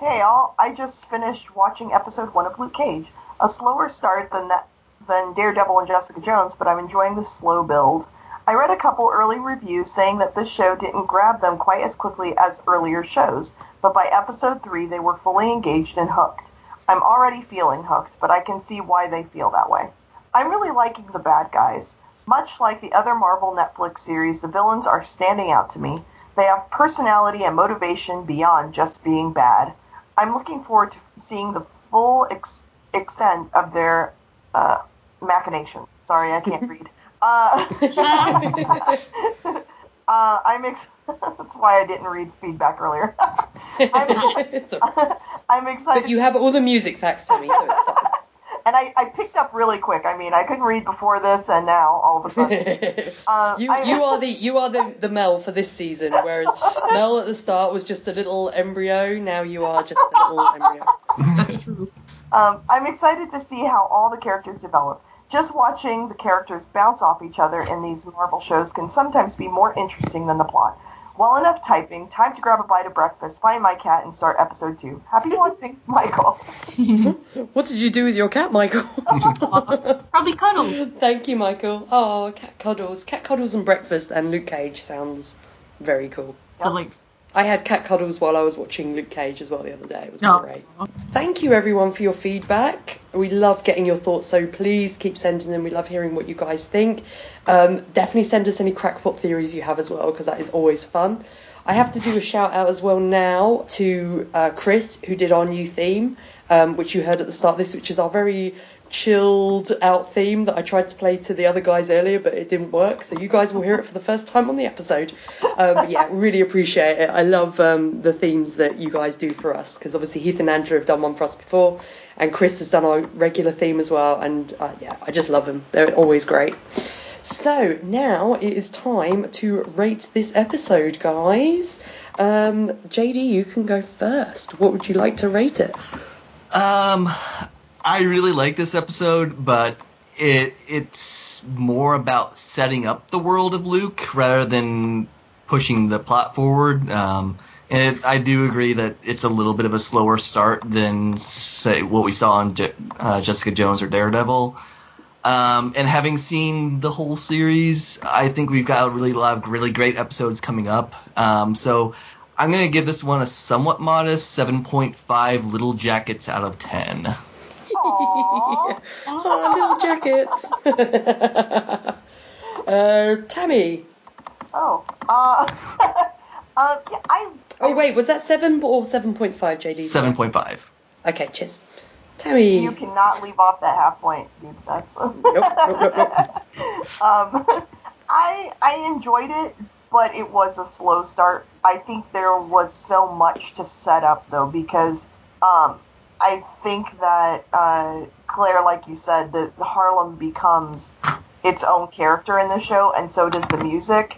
Hey, all. I just finished watching episode one of Luke Cage. A slower start than that than Daredevil and Jessica Jones, but I'm enjoying the slow build. I read a couple early reviews saying that this show didn't grab them quite as quickly as earlier shows, but by episode 3 they were fully engaged and hooked. I'm already feeling hooked, but I can see why they feel that way. I'm really liking the bad guys. Much like the other Marvel Netflix series, the villains are standing out to me. They have personality and motivation beyond just being bad. I'm looking forward to seeing the full ex- extent of their uh, machinations. Sorry, I can't read. Uh, uh, I'm ex- that's why I didn't read feedback earlier. I'm, It's. I'm excited. but you have all the music facts, Tammy, so it's fine. and I, I picked up really quick. I mean, I couldn't read before this, and now all of a sudden. Uh, you I- you are the you are the, the Mel for this season, whereas Mel at the start was just a little embryo. Now you are just a little embryo. That's true. Um, I'm excited to see how all the characters develop. Just watching the characters bounce off each other in these Marvel shows can sometimes be more interesting than the plot. Well, enough typing. Time to grab a bite of breakfast, find my cat, and start episode two. Happy hunting, Michael. What did you do with your cat, Michael? Probably cuddles. Thank you, Michael. Oh, cat cuddles. Cat cuddles and breakfast and Luke Cage sounds very cool. Like, I had cat cuddles while I was watching Luke Cage as well the other day. It was No. great. Thank you everyone for your feedback. We love getting your thoughts, so please keep sending them. We love hearing what you guys think. Um, definitely send us any crackpot theories you have as well, because that is always fun. I have to do a shout out as well now to uh, Chris, who did our new theme, um, which you heard at the start of this, which is our very chilled out theme that I tried to play to the other guys earlier, but it didn't work. So you guys will hear it for the first time on the episode. Um, yeah, really appreciate it. I love um, the themes that you guys do for us because obviously Heath and Andrew have done one for us before, and Chris has done our regular theme as well. And uh, yeah, I just love them. They're always great. So now it is time to rate this episode, guys. Um, JD, you can go first. What would you like to rate it? Um, I really like this episode, but it it's more about setting up the world of Luke rather than pushing the plot forward. Um, and it, I do agree that it's a little bit of a slower start than say what we saw on Je- uh, Jessica Jones or Daredevil. Um, and having seen the whole series, I think we've got a really lot of really great episodes coming up. Um, so I'm gonna give this one a somewhat modest 7.5 little jackets out of 10. Aww. Oh, little jackets. uh, Tammy. Oh. Uh, uh, yeah, I. Oh wait, was that seven or seven point five, JD? 7.5. Okay, cheers. Tammy. You cannot leave off that half point, dude. That's. Nope, nope, nope, nope. um, I I enjoyed it, but it was a slow start. I think there was so much to set up though, because um, I think that uh, Claire, like you said, that Harlem becomes its own character in the show, and so does the music.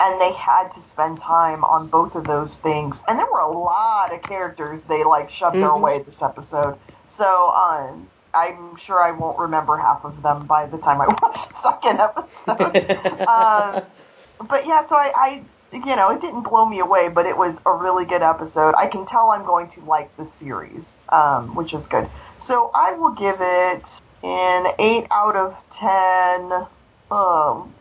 And they had to spend time on both of those things, and there were a lot of characters they like shoved their Mhm. way this episode. So um, I'm sure I won't remember half of them by the time I watch the second episode. um, but yeah, so I, I, you know, it didn't blow me away, but it was a really good episode. I can tell I'm going to like the series, um, which is good. So I will give it an eight out of ten. Um,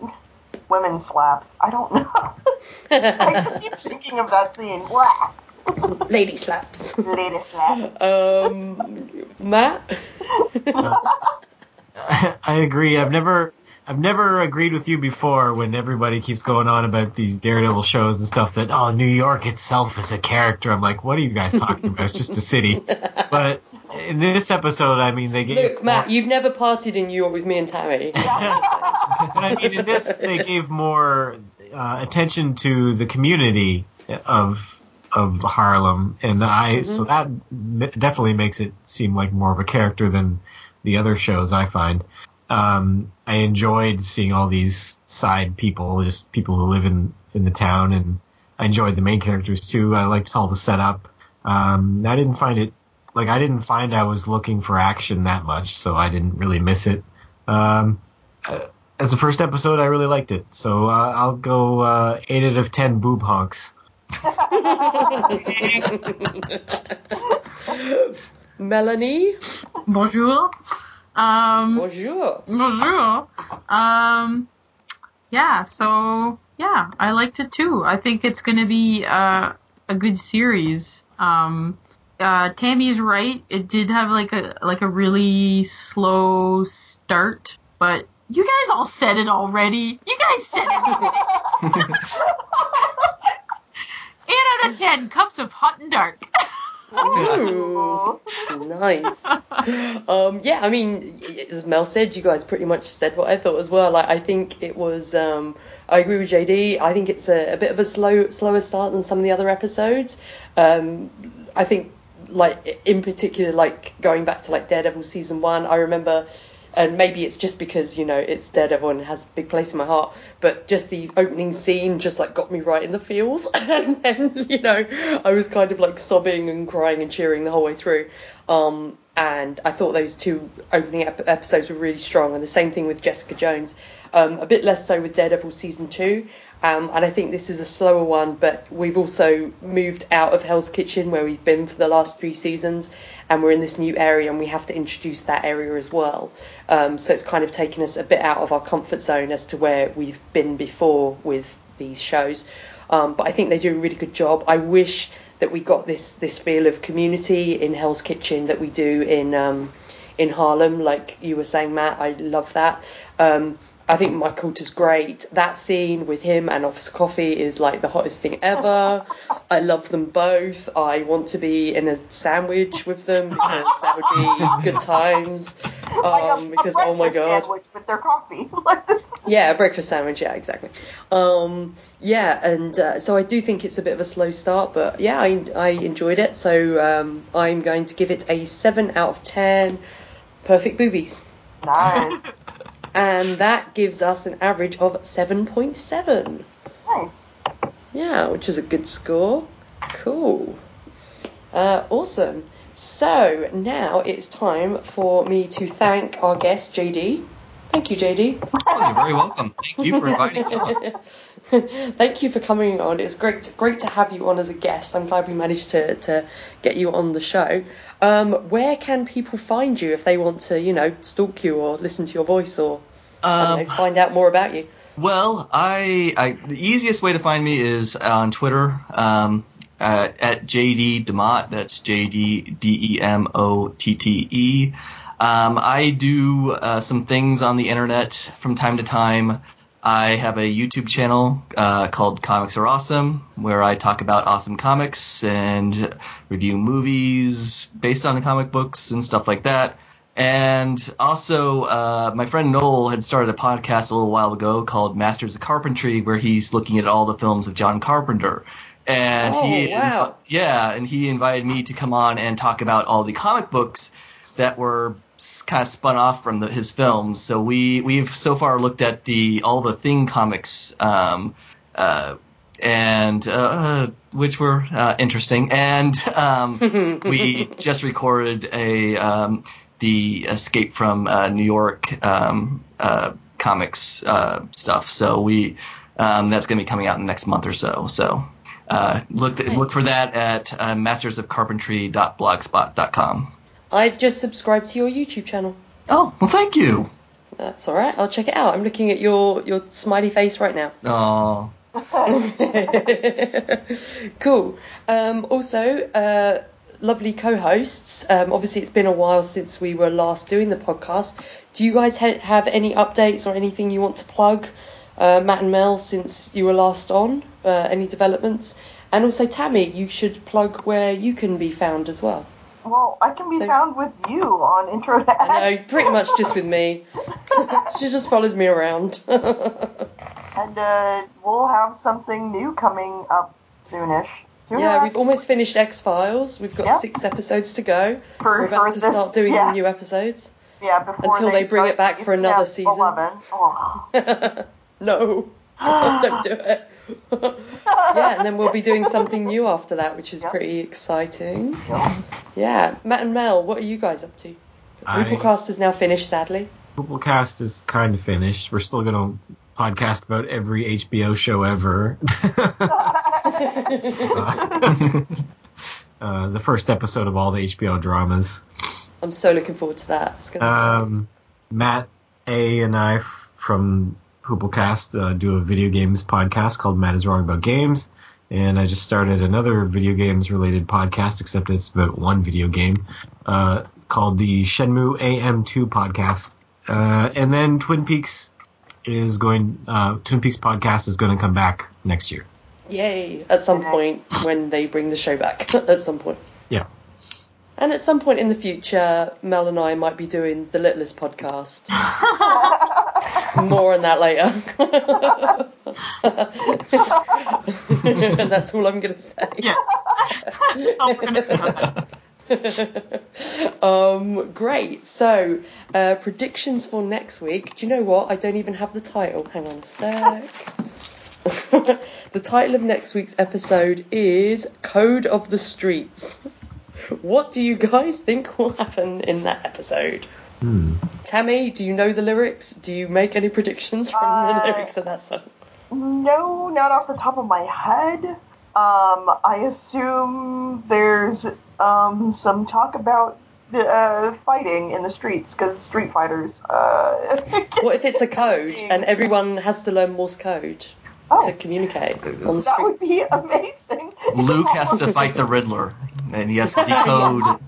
women slaps. I don't know. I just keep thinking of that scene. Wow. Lady slaps. Lady slaps. Um, Matt. I agree. I've never I've never agreed with you before when everybody keeps going on about these Daredevil shows and stuff that oh New York itself is a character. I'm like, what are you guys talking about? It's just a city. But in this episode, I mean, they gave Look, Matt, you've never partied in New York with me and Tammy. but I mean, in this, they gave more uh, attention to the community of of Harlem, and I so that definitely makes it seem like more of a character than the other shows I find. Um, I enjoyed seeing all these side people, just people who live in in the town, and I enjoyed the main characters too. I liked all the setup. Um, I didn't find it like I didn't find I was looking for action that much, so I didn't really miss it. Um, uh, as the first episode, I really liked it, so uh, I'll go uh, eight out of ten boob honks. Melanie. Bonjour. Um, Bonjour. bonjour. Um, yeah, so yeah, I liked it too. I think it's going to be uh, a good series. Um, uh, Tammy's right. It did have like a like a really slow start, but you guys all said it already. You guys said it. Eight out of ten cups of hot and dark. Ooh, nice. Um, yeah, I mean, as Mel said, you guys pretty much said what I thought as well. Like, I think it was. Um, I agree with JD. I think it's a, a bit of a slow, slower start than some of the other episodes. Um, I think, like in particular, like going back to like Daredevil season one, I remember. And maybe it's just because you know it's Daredevil and has a big place in my heart, but just the opening scene just like got me right in the feels, and then you know I was kind of like sobbing and crying and cheering the whole way through. Um, and I thought those two opening ep- episodes were really strong, and the same thing with Jessica Jones. Um, a bit less so with Daredevil season two. Um, and I think this is a slower one, but we've also moved out of Hell's Kitchen where we've been for the last three seasons, and we're in this new area, and we have to introduce that area as well. Um, so it's kind of taken us a bit out of our comfort zone as to where we've been before with these shows. Um, but I think they do a really good job. I wish that we got this this feel of community in Hell's Kitchen that we do in um, in Harlem, like you were saying, Matt. I love that. Um, I think Mike Colter's great. That scene with him and Officer Coffee is like the hottest thing ever. I love them both. I want to be in a sandwich with them because that would be good times. Um, like a, because a oh my breakfast god, sandwich with their coffee. yeah, a breakfast sandwich. Yeah, exactly. Um, yeah, and uh, so I do think it's a bit of a slow start, but yeah, I, I enjoyed it. So um, I'm going to give it a seven out of ten. Perfect boobies, nice, and that gives us an average of seven point seven. nice. Yeah, which is a good score. Cool. Uh, awesome. So now it's time for me to thank our guest JD. Thank you, JD. Oh, you're very welcome. Thank you for inviting me on. Thank you for coming on. It's great, to, great to have you on as a guest. I'm glad we managed to, to get you on the show. Um, where can people find you if they want to, you know, stalk you or listen to your voice or Um, know, find out more about you? Well, I, I the easiest way to find me is on Twitter um, uh, at JD Demotte. That's J D D E M O T T E. Um, I do uh, some things on the internet from time to time. I have a YouTube channel uh, called Comics Are Awesome, where I talk about awesome comics and review movies based on the comic books and stuff like that. And also, uh, my friend Noel had started a podcast a little while ago called Masters of Carpentry, where he's looking at all the films of John Carpenter. And Oh, he, wow. yeah, and he invited me to come on and talk about all the comic books that were kind of spun off from the, his films. So we we've so far looked at the all the Thing comics, um, uh, and uh, which were uh, interesting. And um, we just recorded a um, the Escape from uh, New York um, uh, comics uh, stuff. So we um, that's going to be coming out in the next month or so. So. Uh, look look for that at uh, mastersofcarpentry.blogspot.com. I've just subscribed to your YouTube channel. Oh, well, thank you. That's all right. I'll check it out. I'm looking at your your smiley face right now. Oh, cool. Um, also, uh, lovely co-hosts. Um, obviously, it's been a while since we were last doing the podcast. Do you guys ha- have any updates or anything you want to plug, uh, Matt and Mel, since you were last on? Uh, any developments? And also, Tammy, you should plug where you can be found as well. Well, I can be So- found with you on Intro to I know, pretty much just with me. she just follows me around. And uh, we'll have something new coming up soonish. Sooner yeah, we've almost finished X Files. We've got Yeah. six episodes to go. For- We're about to this- start doing yeah. the new episodes. yeah, before until they bring start it back for another season. 11. Oh. no, don't do it. yeah, and then we'll be doing something new after that, which is Yeah. pretty exciting. Yeah. Yeah, Matt and Mel, what are you guys up to? I- Pooplecast is now finished, sadly. Pooplecast is kind of finished. We're still going to podcast about every HBO show ever. uh, the first episode of all the HBO dramas. I'm so looking forward to that. It's gonna be Um, Matt A and I from Hooplecast uh, do a video games podcast called Matt is Wrong About Games. And I just started another video games related podcast, except it's about one video game, uh, called the Shenmue AM2 podcast. Uh, and then Twin Peaks is going, uh, Twin Peaks podcast is going to come back next year. Yay! At some point when they bring the show back. at some point. Yeah. And at some point in the future, Mel and I might be doing the Littlest podcast. More on that later. That's all I'm going to say. Yes. we're gonna say that. Um, great. So, uh, predictions for next week. Do you know what? I don't even have the title. Hang on a sec. the title of next week's episode is Code of the Streets. What do you guys think will happen in that episode? Hmm. Tammy, do you know the lyrics? Do you make any predictions from the Uh, lyrics of that song? no, not off the top of my head. Um, I assume there's um, some talk about uh, fighting in the streets because street fighters. Uh, What if it's a code and everyone has to learn Morse code oh, to communicate on the streets. that would be amazing. Luke has to fight the Riddler, and he has to decode Yes.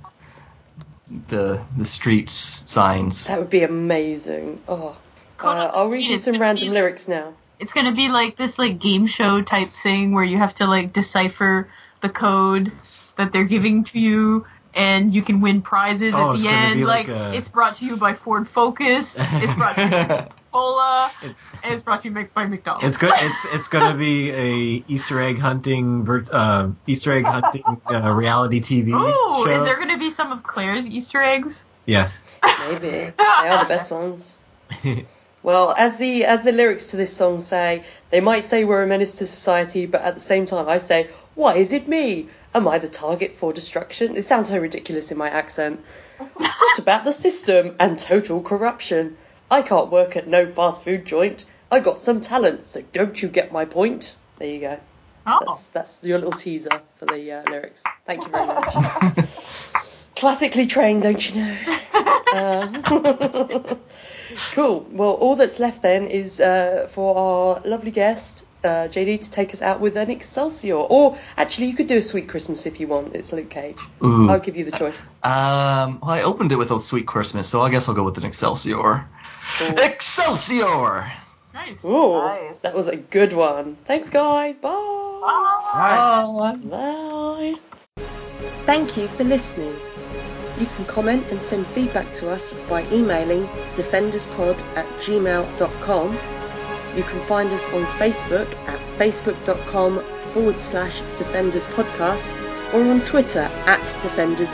The the streets signs. That would be amazing. Oh, uh, I'll read you some random be- lyrics now. It's gonna be like this like game show type thing where you have to like decipher the code that they're giving to you and you can win prizes Oh, at the end. like Like, a- it's brought to you by Ford Focus. It's brought to you by Cola. It- it's brought to you by McDonald's. It's good. It's it's gonna be a Easter egg hunting, uh, Easter egg hunting uh, reality TV Ooh, show. is there gonna be some of Claire's Easter eggs? Yes. Maybe they are the best ones. Well, as the as the lyrics to this song say, they might say we're a menace to society, but at the same time, I say, why is it me? Am I the target for destruction? It sounds so ridiculous in my accent. what about the system and total corruption? I can't work at no fast food joint. I got some talent, so don't you get my point? There you go. Oh, That's that's your little teaser for the uh, lyrics. Thank you very much. Classically trained, don't you know? Uh, cool. Well, all that's left then is uh, for our lovely guest, uh, JD, to take us out with an Excelsior. Or actually, you could do a Sweet Christmas if you want. It's Luke Cage. Ooh. I'll give you the choice. Um, well, I opened it with a sweet Christmas, so I guess I'll go with an Excelsior. Cool. Excelsior! nice. Ooh, Nice. that was a good one. Thanks, guys. Bye. Ah. Right. Bye. Thank you for listening. You can comment and send feedback to us by emailing defenderspod at gmail.com. You can find us on Facebook at facebook.com forward slash defenders podcast or on Twitter at defenders